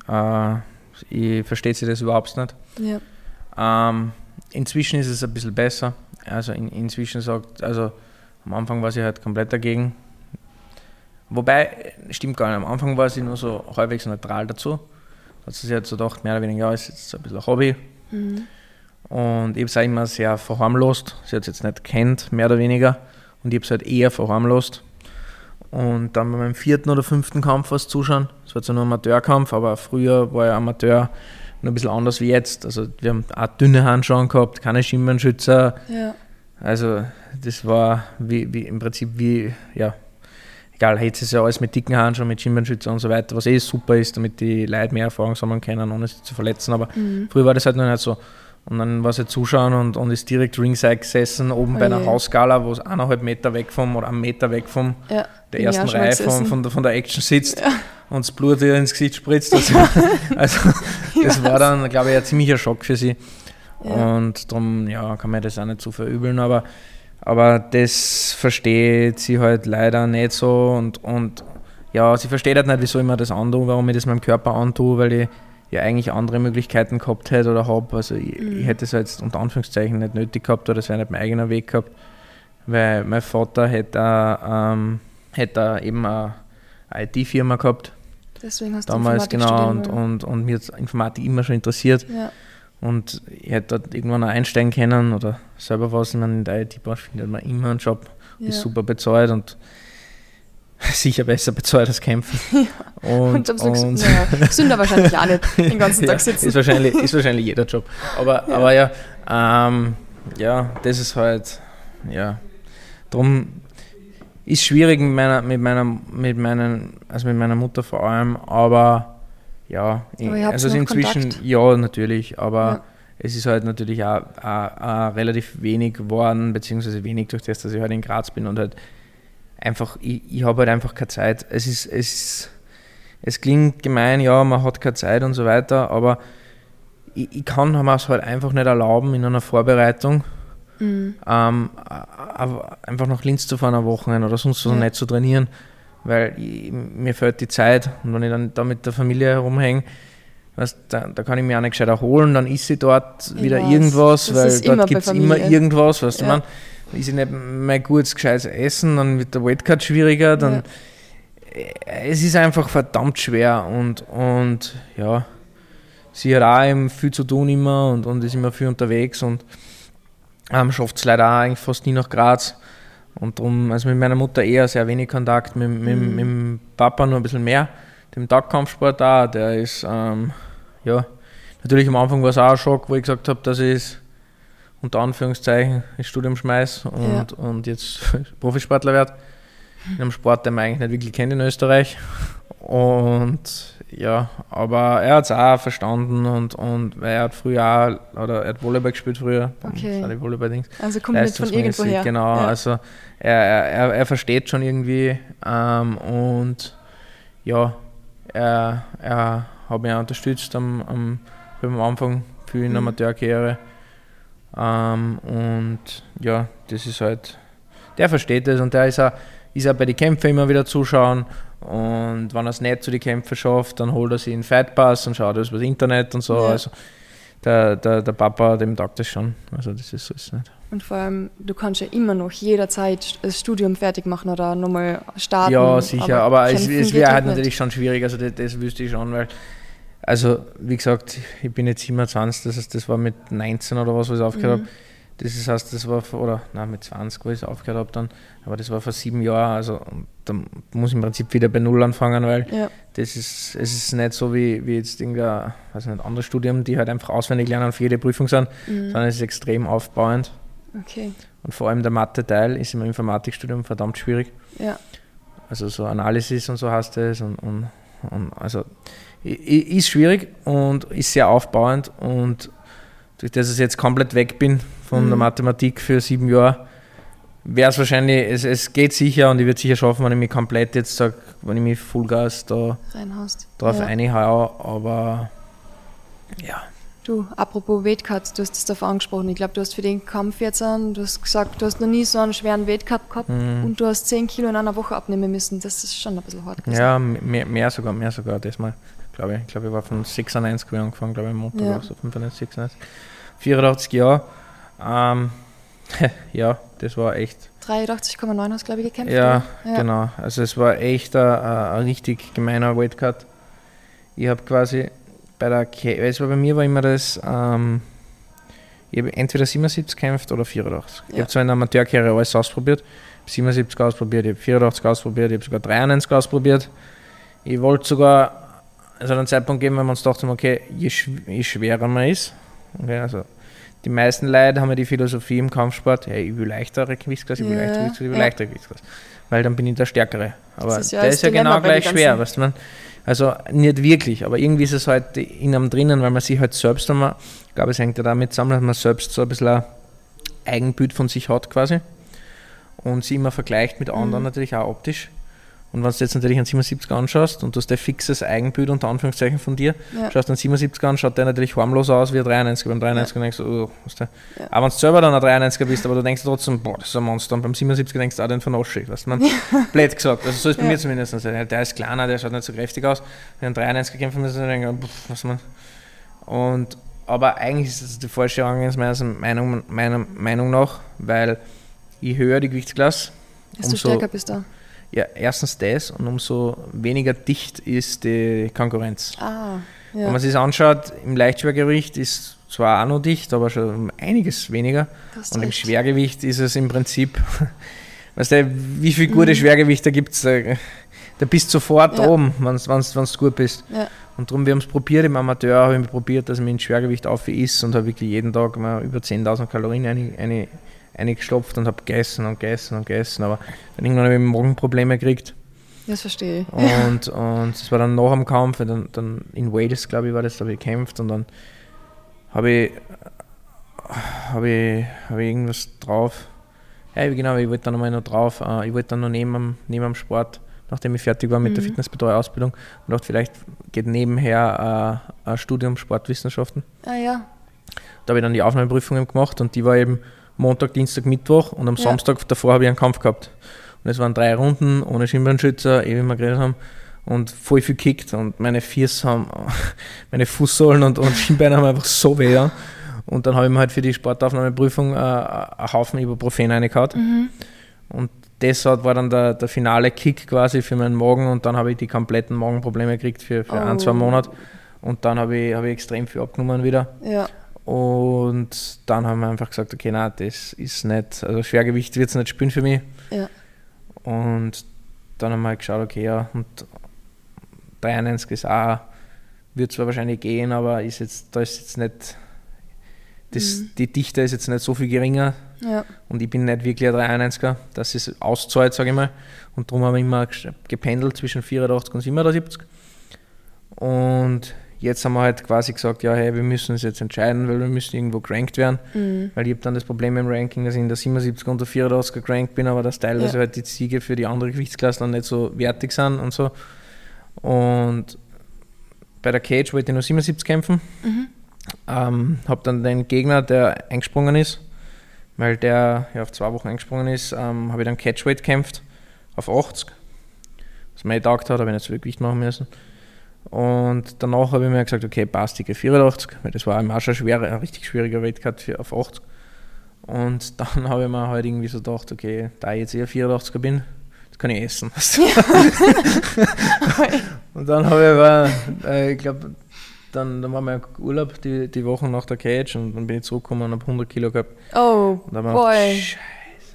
äh, ich verstehe sie das überhaupt nicht. Ja. Ähm, inzwischen ist es ein bisschen besser. Also in, inzwischen sagt, also am Anfang war sie halt komplett dagegen. Wobei, stimmt gar nicht, am Anfang war sie nur so halbwegs neutral dazu. Da hat sie sich halt so gedacht, mehr oder weniger, ja, ist jetzt ein bisschen ein Hobby. Mhm. Und ich habe es auch immer sehr verharmlost. Sie hat es jetzt nicht kennt, mehr oder weniger. Und ich habe es halt eher verharmlost. Und dann bei meinem vierten oder fünften Kampf was zuschauen. Das war zwar nur ein Amateurkampf, aber früher war ja Amateur nur ein bisschen anders wie jetzt. Also wir haben auch dünne Handschuhe gehabt, keine Schimmernschützer. Ja. Also das war wie, wie im Prinzip wie, ja, egal, jetzt ist ja alles mit dicken Handschuhen, mit Schimmernschützer und so weiter, was eh super ist, damit die Leute mehr Erfahrung sammeln können, ohne sich zu verletzen. Aber mhm. früher war das halt noch nicht so. Und dann war sie zuschauen und, und ist direkt ringside gesessen, oben oh bei einer Hausgala, wo es eineinhalb Meter weg vom oder einen Meter weg vom ja, der ersten Reihe von, von, der, von der Action sitzt ja. und das Blut ihr ins Gesicht spritzt. Also, also das war dann, glaube ich, ein ziemlicher Schock für sie. Und darum ja, kann man das auch nicht so verübeln, aber, aber das versteht sie halt leider nicht so und, und ja, sie versteht halt nicht, wieso ich mir das antue, warum ich das meinem Körper antue, weil ich ja eigentlich andere Möglichkeiten gehabt hätte oder habe. Also ich, mhm. ich hätte es jetzt unter Anführungszeichen nicht nötig gehabt oder es wäre nicht mein eigener Weg gehabt, weil mein Vater hätte, ähm, hätte eben eine IT-Firma gehabt. Deswegen hast damals, du genau, und, und, und mir hat Informatik immer schon interessiert. Ja. Und ich hätte dort irgendwann auch einsteigen können oder selber was. Ich meine, in der IT-Branche findet man immer einen Job, ja. ist super bezahlt und sicher besser bezahlt als kämpfen. Ja. Und, und, und ja, gesünder wahrscheinlich auch nicht, den ganzen Tag sitzen. Ist, wahrscheinlich, ist wahrscheinlich jeder Job. Aber ja, aber ja, ähm, ja, das ist halt, ja, darum ist schwierig mit meiner, mit meiner, mit meinen, also mit meiner Mutter vor allem, aber ja, aber also inzwischen, Kontakt. ja, natürlich, aber es ist halt natürlich auch, auch, auch relativ wenig geworden, beziehungsweise wenig durch das, dass ich halt in Graz bin und halt einfach, ich, ich habe halt einfach keine Zeit. Es ist, es, es klingt gemein, ja, man hat keine Zeit und so weiter, aber ich, ich kann mir es halt einfach nicht erlauben in einer Vorbereitung, mhm. ähm, einfach nach Linz zu fahren am Wochenende oder sonst was ja. nicht zu trainieren, weil ich, mir fehlt die Zeit und wenn ich dann da mit der Familie herumhänge, Weißt, da, da, kann ich mich auch nicht gescheit erholen, dann ist sie dort ich wieder weiß. irgendwas, weil dort gibt es immer irgendwas, weißt ja. du, man, ist ich nicht mein gutes, gescheites Essen, dann wird der Weightcut schwieriger, dann ja. es ist einfach verdammt schwer und, und ja, sie hat auch eben viel zu tun immer und, und ist immer viel unterwegs und ähm, schafft es leider auch eigentlich fast nie nach Graz. Und darum, also mit meiner Mutter eher sehr wenig Kontakt, mit, mit, mhm. mit dem Papa nur ein bisschen mehr dem Tagkampfsport auch, der ist, ähm, ja, natürlich am Anfang war es auch ein Schock, wo ich gesagt habe, dass ich es unter Anführungszeichen das Studium schmeiße und, ja. und jetzt Profisportler werde. In einem Sport, den man eigentlich nicht wirklich kennt in Österreich. Und ja, aber er hat es auch verstanden und, und er hat früher auch, oder er hat Volleyball gespielt früher. Okay. Volleyball also kommt nicht von irgendwoher. Genau, ja. also er, er, er versteht schon irgendwie ähm, und ja, er, er hat mich auch unterstützt am, am, am Anfang für eine mhm. Amateurkarriere. Ähm, und ja, das ist halt, der versteht das und der ist auch, ist auch bei den Kämpfen immer wieder zuschauen. Und wenn er es nicht zu den Kämpfen schafft, dann holt er sich einen Fightpass und schaut das über das Internet und so. Ja. Also der, der, der Papa, dem taugt das schon. Also das ist so ist nicht. Und vor allem, du kannst ja immer noch jederzeit das Studium fertig machen oder nochmal starten. Ja, sicher, aber, aber es, es wäre halt natürlich schon schwierig, also das, das wüsste ich schon, weil, also wie gesagt, ich bin jetzt 27, das heißt, das war mit 19 oder was, was ich aufgehört mhm. habe. Das heißt, das war, vor, oder nein, mit 20, wo ich es aufgehört habe dann, aber das war vor sieben Jahren, also da muss ich im Prinzip wieder bei Null anfangen, weil ja. das ist, es ist nicht so wie, wie jetzt irgendein, weiß nicht, andere Studium, die halt einfach auswendig lernen für jede Prüfung sind, mhm. sondern es ist extrem aufbauend. Okay. Und vor allem der Mathe-Teil ist im Informatikstudium verdammt schwierig. Ja. Also so Analysis und so heißt es und, und, und also ist schwierig und ist sehr aufbauend und durch das ich jetzt komplett weg bin von mhm. der Mathematik für sieben Jahre, wäre es wahrscheinlich, es, es geht sicher und ich würde sicher schaffen, wenn ich mich komplett jetzt sage, wenn ich mich Fullgas da Reinhaust. drauf ja. einhaue, aber ja, Du, apropos Wettcut, du hast es davor angesprochen. Ich glaube, du hast für den Kampf jetzt an, du hast gesagt, du hast noch nie so einen schweren Wettcut gehabt mhm. und du hast 10 Kilo in einer Woche abnehmen müssen. Das ist schon ein bisschen hart gewesen. Ja, mehr, mehr sogar, mehr sogar diesmal. Glaube ich. Ich glaube, ich war von 96 angefangen, glaube ich, im Montag ja. so 95, 96. 84 Jahre. Ähm, ja, das war echt. 83,9 hast du, glaube ich, gekämpft. Ja, ja, genau. Also es war echt ein, ein richtig gemeiner Weightcut. Ich habe quasi bei der, es war bei mir war immer das, ähm, ich habe entweder 77 gekämpft oder 84. Ja. Ich habe zwar in der Amateurkarriere alles ausprobiert, 77 ausprobiert, ich habe 84 ausprobiert, ich habe sogar 93 ausprobiert. Ich wollte sogar, es hat einen Zeitpunkt gegeben, wenn wir uns dachten, okay, je, je schwerer man ist, okay, also die meisten Leute haben ja die Philosophie im Kampfsport, hey, ich will leichtere Gewichtsklasse, ich will ja, leichtere Gewichtsklasse, ich will ja. leichtere Gewichtsklasse, weil dann bin ich der Stärkere. Aber ist ja der ist ja genau gleich schwer, weißt du, man, also nicht wirklich, aber irgendwie ist es halt in einem drinnen, weil man sich halt selbst einmal, ich glaube, es hängt ja damit zusammen, dass man selbst so ein bisschen ein Eigenbild von sich hat quasi und sie immer vergleicht mit anderen mhm. natürlich auch optisch. Und wenn du jetzt natürlich einen 77 anschaust und du hast ein fixes Eigenbild unter Anführungszeichen von dir, ja. schaust einen 77 an, schaut der natürlich harmlos aus wie ein 93. Beim 93 ja. denkst du, oh, was der? Ja. Aber wenn du selber dann ein 93er bist, aber du denkst trotzdem, boah, das ist ein Monster. Und beim 77 denkst du, ah, den vernasche weißt du, man, blöd gesagt. Also so ist bei mir zumindest. Der ist kleiner, der schaut nicht so kräftig aus. Wenn ein 93er kämpfen müssen, dann denke ich, was man. Und, aber eigentlich ist das die falsche Herangehensweise Meinung, meiner Meinung nach, weil je höher die Gewichtsklasse, desto stärker bist du. Ja, erstens das und umso weniger dicht ist die Konkurrenz. Ah, ja. Wenn man sich das anschaut, im Leichtschwergewicht ist zwar auch noch dicht, aber schon einiges weniger. Und im Schwergewicht ist es im Prinzip, weißt du, wie viele gute mhm. Schwergewichte gibt es? Da, da bist du sofort ja. oben, wenn du gut bist. Ja. Und darum, wir haben es probiert, im Amateur habe ich probiert, dass ich mit Schwergewicht auf ist und habe wirklich jeden Tag über 10.000 Kalorien eine, eine eingestopft und habe gegessen und gegessen und gegessen. Aber dann irgendwann habe ich Magenprobleme gekriegt. Das verstehe ich. Und, und das war dann nach dem Kampf, dann, dann in Wales, glaube ich, war das, da habe ich gekämpft und dann habe ich, hab ich, hab ich irgendwas drauf. Ja, genau, ich wollte dann nochmal noch drauf, äh, ich wollte dann noch neben dem, neben Sport, nachdem ich fertig war mit mhm. der Fitnessbetreuerausbildung, und dachte, vielleicht geht nebenher äh, ein Studium Sportwissenschaften. Ah ja. Da habe ich dann die Aufnahmeprüfungen gemacht und die war eben Montag, Dienstag, Mittwoch und am ja. Samstag davor habe ich einen Kampf gehabt. Und es waren drei Runden ohne Schienbeinschützer, eh wie wir geredet haben und voll viel kickt und meine Füße haben, meine Fußsohlen und, und Schienbeine haben einfach so weh. Ja. Und dann habe ich mir halt für die Sportaufnahmeprüfung äh, einen Haufen Ibuprofen reingehauen. Mhm. Und das war dann der, der finale Kick quasi für meinen Magen und dann habe ich die kompletten Magenprobleme gekriegt für, für oh. ein, zwei oh. Monate. Und dann habe ich, hab ich extrem viel abgenommen wieder. Ja. Und dann haben wir einfach gesagt, okay, nein, das ist nicht, also Schwergewicht wird es nicht spielen für mich. Ja. Und dann haben wir halt geschaut, okay, ja, und 93 ist auch, wird zwar wahrscheinlich gehen, aber ist jetzt, da ist jetzt nicht, das, mhm. die Dichte ist jetzt nicht so viel geringer. Ja. Und ich bin nicht wirklich ein 93er, das ist auszahlt, sage ich mal. Und darum habe ich immer gependelt zwischen 84 und 77. Und jetzt haben wir halt quasi gesagt, ja, hey, wir müssen uns jetzt entscheiden, weil wir müssen irgendwo gerankt werden. Mhm. Weil ich habe dann das Problem im Ranking, dass ich in der 77 und der 84 gerankt bin, aber dass teilweise ja. halt die Siege für die andere Gewichtsklasse dann nicht so wertig sind und so. Und bei der Cage wollte ich nur 77 kämpfen. Mhm. Ähm, habe dann den Gegner, der eingesprungen ist, weil der ja, auf zwei Wochen eingesprungen ist, ähm, habe ich dann Catchweight gekämpft auf 80. Was mir getaugt hat, habe ich nicht so viel Gewicht machen müssen. Und danach habe ich mir gesagt, okay, passt, ich 84, weil das war immer schon schwer, ein richtig schwieriger Wettkampf auf 80. Und dann habe ich mir halt irgendwie so gedacht, okay, da ich jetzt eher 84er bin, das kann ich essen. und dann habe ich aber, äh, ich glaube, dann, dann war mein Urlaub die, die Wochen nach der Cage und dann bin ich zurückgekommen und habe 100 Kilo gehabt. Oh, und dann boy. Gedacht,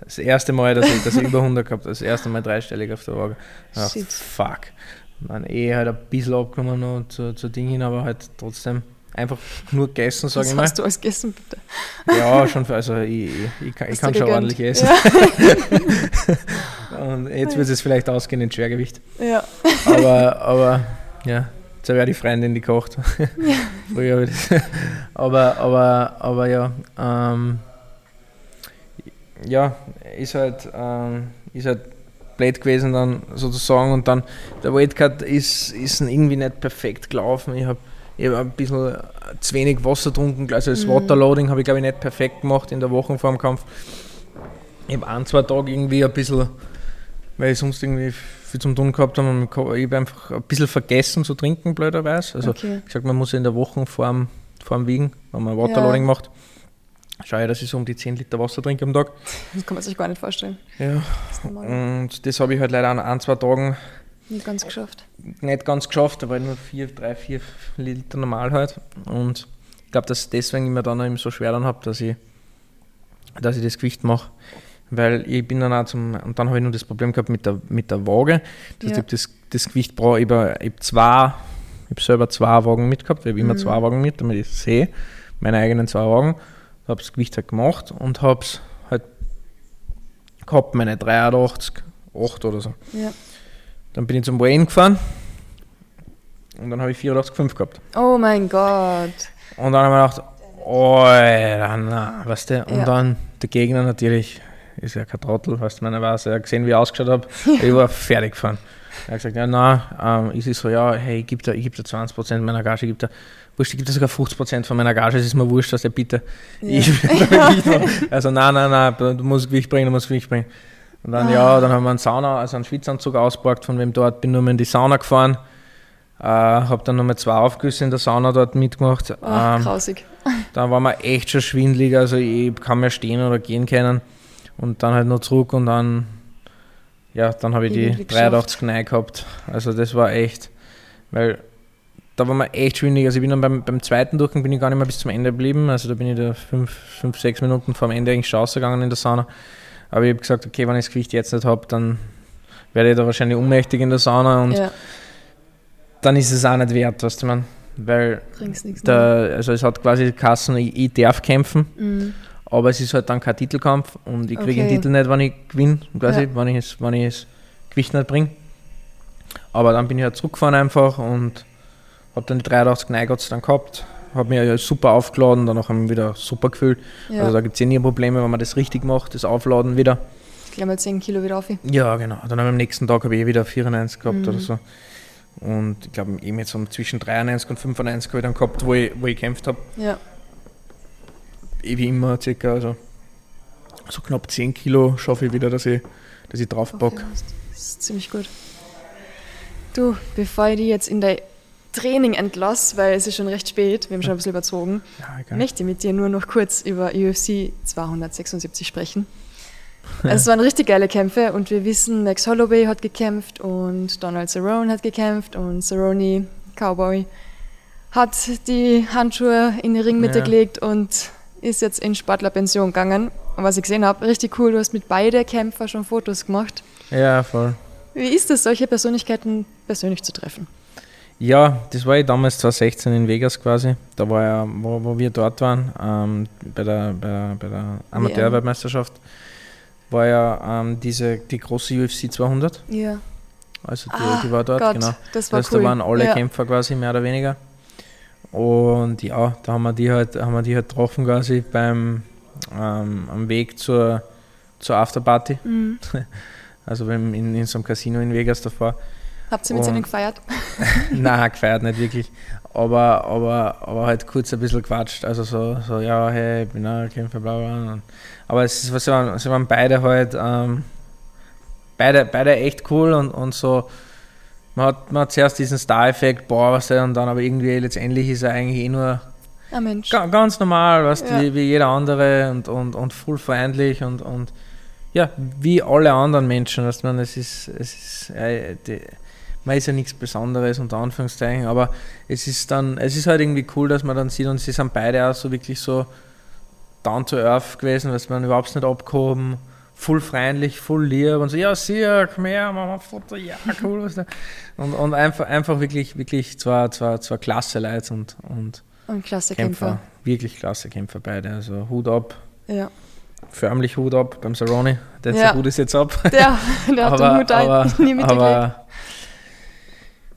das erste Mal, dass ich, dass ich über 100 gehabt das erste Mal dreistellig auf der Waage. Fuck. Dann eh halt ein bisschen abgenommen noch zu, zu Dingen, aber halt trotzdem einfach nur gegessen, sage ich mal. Was hast du alles gegessen, bitte? Ja, schon, also ich, ich, ich kann, ich kann schon ordentlich essen. Ja. Und jetzt wird es vielleicht ausgehen in Schwergewicht. Ja. Aber, aber ja, jetzt wäre die Freundin, die kocht. Ja. Früher das. Aber, aber, aber ja, ähm, ja, ist halt, ähm, ist halt blöd gewesen dann sozusagen und dann der Weightcut ist, ist irgendwie nicht perfekt gelaufen. Ich habe ich hab ein bisschen zu wenig Wasser getrunken, also das mhm. Waterloading habe ich glaube ich nicht perfekt gemacht in der Woche vor dem Kampf. Ich habe ein, zwei Tage irgendwie ein bisschen, weil ich sonst irgendwie viel zum tun gehabt habe, ich habe einfach ein bisschen vergessen zu trinken, blöderweise. Also okay. ich sage, man muss in der Woche vor dem, vor dem Wiegen, wenn man Waterloading ja. macht, schaue ich, dass ich so um die 10 Liter Wasser trinke am Tag. Das kann man sich gar nicht vorstellen. Ja. Das und das habe ich halt leider an ein, zwei Tagen nicht ganz geschafft. Nicht ganz geschafft, aber nur 4, 3, 4 Liter normal halt. Und ich glaube, dass deswegen ich mir dann eben so schwer dann habe, dass ich, dass ich das Gewicht mache. Weil ich bin dann auch zum, und dann habe ich nur das Problem gehabt mit der, mit der Waage. Das, ja. das, das Gewicht brauche ich, habe hab zwei, ich habe selber zwei Wagen mitgehabt, ich habe immer mhm. zwei Wagen mit, damit ich sehe, meine eigenen zwei Wagen habe das Gewicht halt gemacht und habe es halt gehabt, meine 83, 8 oder so. Ja. Dann bin ich zum Wayne gefahren und dann habe ich 84,5 gehabt. Oh mein Gott. Und dann habe ich gedacht, oh, na, weißt du, und ja. dann der Gegner natürlich, ist ja kein Trottel, weißt du, meine weiß, er gesehen, wie ich ausgeschaut habe, ich war fertig gefahren. Er hat gesagt, ja, nein, ähm, ich so, ja, hey, ich gebe da, geb da 20% meiner Gage, ich gebe da wurscht, ich gebe sogar 50% von meiner Gage, es ist mir wurscht, dass er bitte. Ja. Ich also nein, nein, nein, du musst Gewicht bringen, du musst Gewicht bringen. Und dann, ah. ja, dann haben wir einen Sauna, also einen Schwitzanzug ausgeborgt von wem dort, bin nur mal in die Sauna gefahren, äh, habe dann nochmal zwei Aufgüsse in der Sauna dort mitgemacht. Ach, ähm, grausig. Dann war mir echt schon schwindelig, also ich kann mehr stehen oder gehen können. Und dann halt noch zurück und dann, ja, dann habe ich die 83 Knei gehabt. Also das war echt, weil da war mir echt schwindig. Also ich bin dann beim, beim zweiten Durchgang bin ich gar nicht mehr bis zum Ende geblieben. Also da bin ich da fünf, fünf sechs Minuten vor dem Ende eigentlich schon rausgegangen in der Sauna. Aber ich habe gesagt, okay, wenn ich das Gewicht jetzt nicht habe, dann werde ich da wahrscheinlich ohnmächtig in der Sauna und ja. dann ist es auch nicht wert, was du meinst. Weil der, also es hat quasi Kassen, ich, ich darf kämpfen, mhm. Aber es ist halt dann kein Titelkampf und ich kriege okay. den Titel nicht, wenn ich gewinne, quasi, ja. wenn, ich es, wenn ich das Gewicht nicht bringe. Aber dann bin ich halt zurückgefahren einfach und habe dann die 83 Neigotts dann gehabt habe mich ja super aufgeladen, danach haben wir wieder super gefühlt. Ja. Also da gibt es ja nie Probleme, wenn man das richtig macht, das Aufladen wieder. Gleich mal 10 Kilo wieder auf. Ja, genau. Dann am nächsten Tag habe ich eh wieder 94 gehabt mhm. oder so. Und ich glaube, eben jetzt um zwischen 93 und 95 habe ich dann gehabt, wo ich, wo ich gekämpft habe. Ja. Eh wie immer circa, also so knapp 10 Kilo schaffe ich wieder, dass ich, dass ich drauf bock. Okay, das ist ziemlich gut. Du, bevor ich die jetzt in der Training entlasse, weil es ist schon recht spät, wir haben schon ein bisschen überzogen, ja, möchte ich mit dir nur noch kurz über UFC 276 sprechen. Also es waren richtig geile Kämpfe und wir wissen, Max Holloway hat gekämpft und Donald Cerrone hat gekämpft und Cerrone, Cowboy, hat die Handschuhe in die Ringmitte ja. gelegt und ist jetzt in Sportlerpension gegangen. Und was ich gesehen habe, richtig cool, du hast mit beiden Kämpfern schon Fotos gemacht. Ja, voll. Wie ist es, solche Persönlichkeiten persönlich zu treffen? Ja, das war ich damals 2016 in Vegas quasi. Da war ja, wo, wo wir dort waren, ähm, bei der, bei der, bei der Amateurweltmeisterschaft, war ja ähm, diese, die große UFC 200. Ja. Also die, ah, die war dort, Gott, genau. Das war das cool. Da waren alle ja. Kämpfer quasi mehr oder weniger. Und ja, da haben wir die halt, haben wir die halt getroffen quasi beim ähm, am Weg zur, zur Afterparty. Mhm. Also in, in so einem Casino in Vegas davor. Habt ihr mit ihnen gefeiert? Nein, gefeiert nicht wirklich. Aber, aber, aber halt kurz ein bisschen quatscht. Also so, so ja, hey, ich bin auch Kämpfer, bla bla. Aber es ist, sie, waren, sie waren beide halt, ähm, beide, beide echt cool und, und so. Man hat, man hat zuerst diesen Star-Effekt, boah, was und dann aber irgendwie letztendlich ist er eigentlich eh nur ein Mensch. ganz normal, weißt, ja. wie, wie jeder andere und, und, und voll freundlich und, und ja, wie alle anderen Menschen. Weißt man, es ist, es ist, äh, die, man ist ja nichts Besonderes unter Anführungszeichen, aber es ist dann, es ist halt irgendwie cool, dass man dann sieht und sie sind beide auch so wirklich so down to earth gewesen, weil man überhaupt nicht abgehoben, voll freundlich, voll lieb und so, ja, sieh, komm her, wir ein Foto, ja, cool, was da. Und, und einfach, einfach wirklich, wirklich zwei, zwei, zwei klasse Leute und, und, und klasse Kämpfer. Kämpfer. Wirklich klasse Kämpfer beide, also Hut ab. Ja. Förmlich Hut ab beim Saroni, der ja. Hut ist jetzt ab. Der, der hat aber, den Hut aber, nie aber,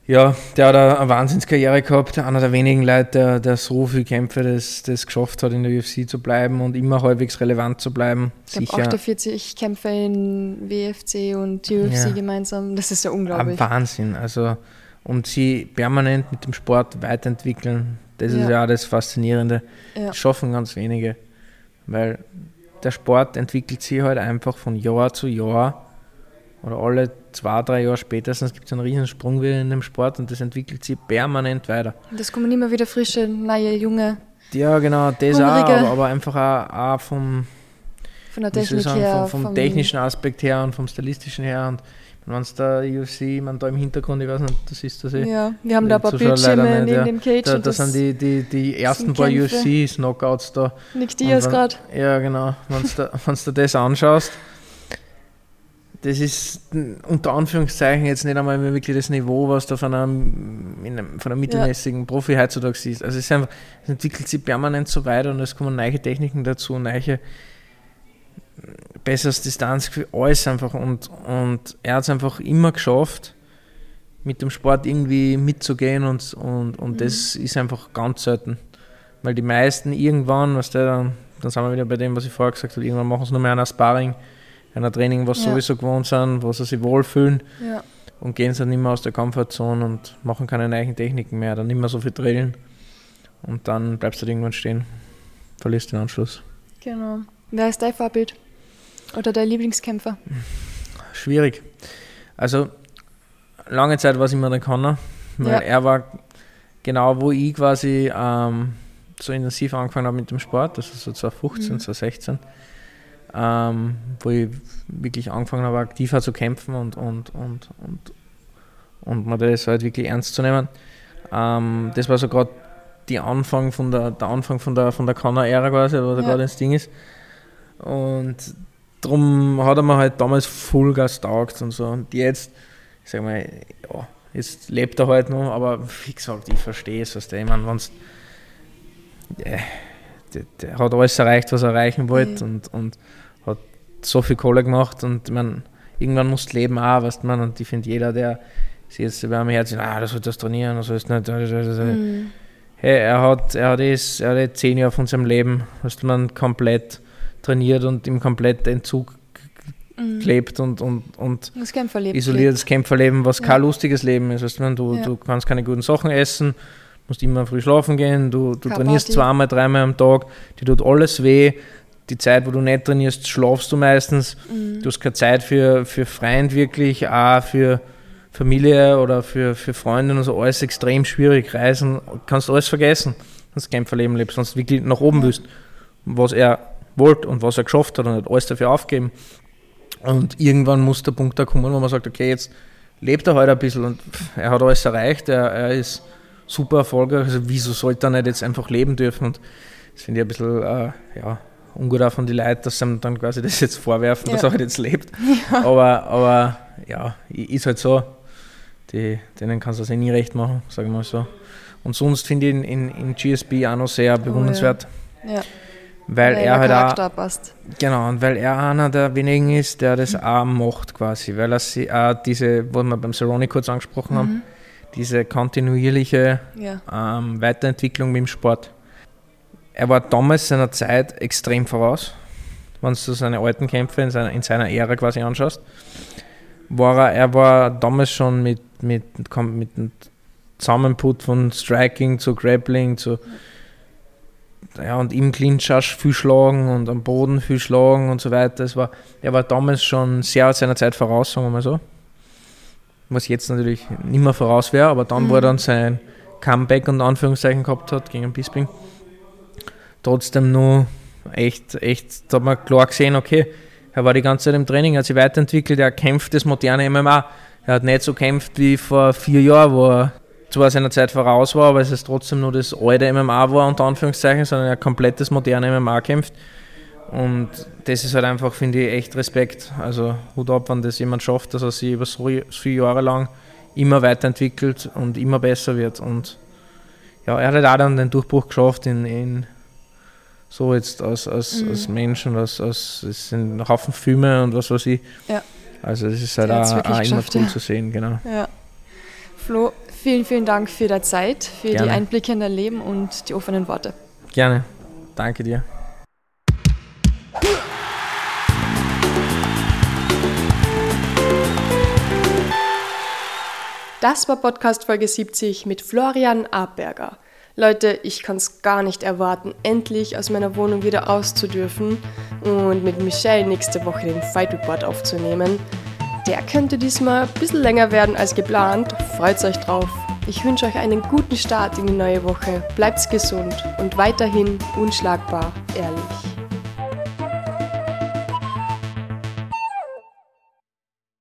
ja, der hat eine Wahnsinnskarriere gehabt, einer der wenigen Leute, der, der so viele Kämpfe das, das geschafft hat, in der UFC zu bleiben und immer halbwegs relevant zu bleiben. Ich glaube 48 Kämpfe in WFC und UFC ja. gemeinsam, das ist ja unglaublich. Ein Wahnsinn, also und sie permanent mit dem Sport weiterentwickeln, das ja. ist ja das Faszinierende. Ja. Das schaffen ganz wenige, weil der Sport entwickelt sich halt einfach von Jahr zu Jahr oder alle zwei, drei Jahre spätestens gibt es einen riesen Sprung wieder in dem Sport und das entwickelt sich permanent weiter. Das kommen immer wieder frische, neue, junge. Ja, genau, das auch, aber, aber, einfach auch, auch vom, von der Technik sagen, her, vom, vom, technischen Aspekt her und vom stilistischen her und wenn es da UFC, man da im Hintergrund, ich weiß nicht, das ist das eh. Ja, wir haben da ein paar Bildschirme neben ja. dem Cage. Da, da sind die, die, die ersten paar UFCs, Knockouts da. Nick Diaz gerade. Ja, genau. Wenn du da, da das anschaust, das ist unter Anführungszeichen jetzt nicht einmal mehr wirklich das Niveau, was da von einem, einem von einem mittelmäßigen ja. Profi heutzutage ist. Also es, einfach, es, entwickelt sich permanent so weiter und es kommen neue Techniken dazu, neue besseres Distanzgefühl, alles einfach und, und er hat es einfach immer geschafft, mit dem Sport irgendwie mitzugehen und, und, und mhm. das ist einfach ganz selten. Weil die meisten irgendwann, was der dann, dann sind wir wieder bei dem, was ich vorher gesagt habe, irgendwann machen sie nur mehr ein Sparring einer Training, was ja. sowieso gewohnt sind, wo sie sich wohlfühlen ja. und gehen dann nicht mehr aus der Komfortzone und machen keine neuen Techniken mehr, dann nicht mehr so viel drillen und dann bleibst du irgendwann stehen, verlierst den Anschluss. Genau. Wer ist dein Vorbild oder dein Lieblingskämpfer? Schwierig. Also lange Zeit war es immer der Connor, weil ja. er war genau, wo ich quasi ähm, so intensiv angefangen habe mit dem Sport, das ist so 2015, mhm. 2016 ähm, wo ich wirklich angefangen habe, aktiver zu kämpfen und, und, und, und, und mir das halt wirklich ernst zu nehmen. Ähm, das war so gerade Anfang von der, der Anfang von der, von der Kanner-Ära quasi, wo der ja. gerade ins Ding ist. Und darum hat er mir halt damals Vollgas taugt und so. Und jetzt, ich sag mal, ja, jetzt lebt er halt noch, aber wie gesagt, ich verstehe es, was der, ich meine, yeah, der, der, hat alles erreicht, was er erreichen wollte mhm. und, und so viel Kohle gemacht und man, irgendwann muss Leben auch, weißt man, und ich finde jeder, der sich jetzt bei mir Herzen, ah, das soll das trainieren, das soll nicht, mhm. hey, er hat, er hat, es, er hat zehn Jahre von seinem Leben, was man komplett trainiert und im kompletten Entzug mhm. gelebt und, und, und das Kämpferleben isoliertes Kämpferleben, was ja. kein lustiges Leben ist. Weißt du, du, ja. du kannst keine guten Sachen essen, musst immer früh schlafen gehen, du, du trainierst Party. zweimal, dreimal am Tag, dir tut alles weh. Die Zeit, wo du nicht trainierst, schlafst du meistens. Mhm. Du hast keine Zeit für, für Freund wirklich, auch für Familie oder für, für Freunde und so, alles extrem schwierig. Reisen, kannst du alles vergessen, wenn du Kämpferleben lebst, sonst wirklich nach oben willst. Was er wollte und was er geschafft hat und hat alles dafür aufgeben. Und irgendwann muss der Punkt da kommen, wo man sagt, okay, jetzt lebt er heute halt ein bisschen und er hat alles erreicht, er, er ist super erfolgreich, also wieso sollte er nicht jetzt einfach leben dürfen? Und das finde ich ein bisschen äh, ja, ungut auch von den Leuten, dass sie ihm dann quasi das jetzt vorwerfen, ja. dass er halt jetzt lebt. Ja. Aber, aber ja, ist halt so, die, denen kannst du das eh nie recht machen, sagen wir mal so. Und sonst finde ich ihn in, in GSB auch noch sehr bewundernswert. Oh, ja. ja weil er halt auch, passt. Genau, und weil er einer der wenigen ist, der das mhm. auch macht quasi, weil er sie auch diese, was wir beim Cerrone kurz angesprochen mhm. haben, diese kontinuierliche ähm, Weiterentwicklung mit dem Sport. Er war damals seiner Zeit extrem voraus, wenn du seine alten Kämpfe in seiner, in seiner Ära quasi anschaust. War er, er war damals schon mit, mit, mit dem Zusammenput von Striking zu Grappling zu ja, und im Clinch viel schlagen und am Boden viel schlagen und so weiter. Es war, er war damals schon sehr seiner Zeit voraus, sagen wir mal so. Was jetzt natürlich nicht mehr voraus wäre, aber dann, mhm. wo er dann sein Comeback und Anführungszeichen gehabt hat gegen Bisping, trotzdem nur echt, echt, da hat man klar gesehen, okay, er war die ganze Zeit im Training, hat sich weiterentwickelt, er kämpft das moderne MMA. Er hat nicht so kämpft wie vor vier Jahren, wo er zwar seiner Zeit voraus war, aber es ist trotzdem nur das alte MMA war, unter Anführungszeichen, sondern ein komplettes moderne MMA kämpft. Und das ist halt einfach, finde ich, echt Respekt. Also Hut ab, wenn das jemand schafft, dass er sich über so viele Jahre lang immer weiterentwickelt und immer besser wird. Und ja, er hat halt auch dann den Durchbruch geschafft in, in so jetzt als, als, mhm. als Mensch und als, als es sind ein Haufen Filme und was weiß ich. Ja. Also das ist halt auch, auch immer cool ja. zu sehen, genau. Ja. Flo, Vielen, vielen Dank für deine Zeit, für Gerne. die Einblicke in dein Leben und die offenen Worte. Gerne. Danke dir. Das war Podcast Folge 70 mit Florian Abberger. Leute, ich kann es gar nicht erwarten, endlich aus meiner Wohnung wieder raus zu dürfen und mit Michelle nächste Woche den Fight Report aufzunehmen. Der könnte diesmal ein bisschen länger werden als geplant. Freut euch drauf. Ich wünsche euch einen guten Start in die neue Woche. Bleibt gesund und weiterhin unschlagbar ehrlich.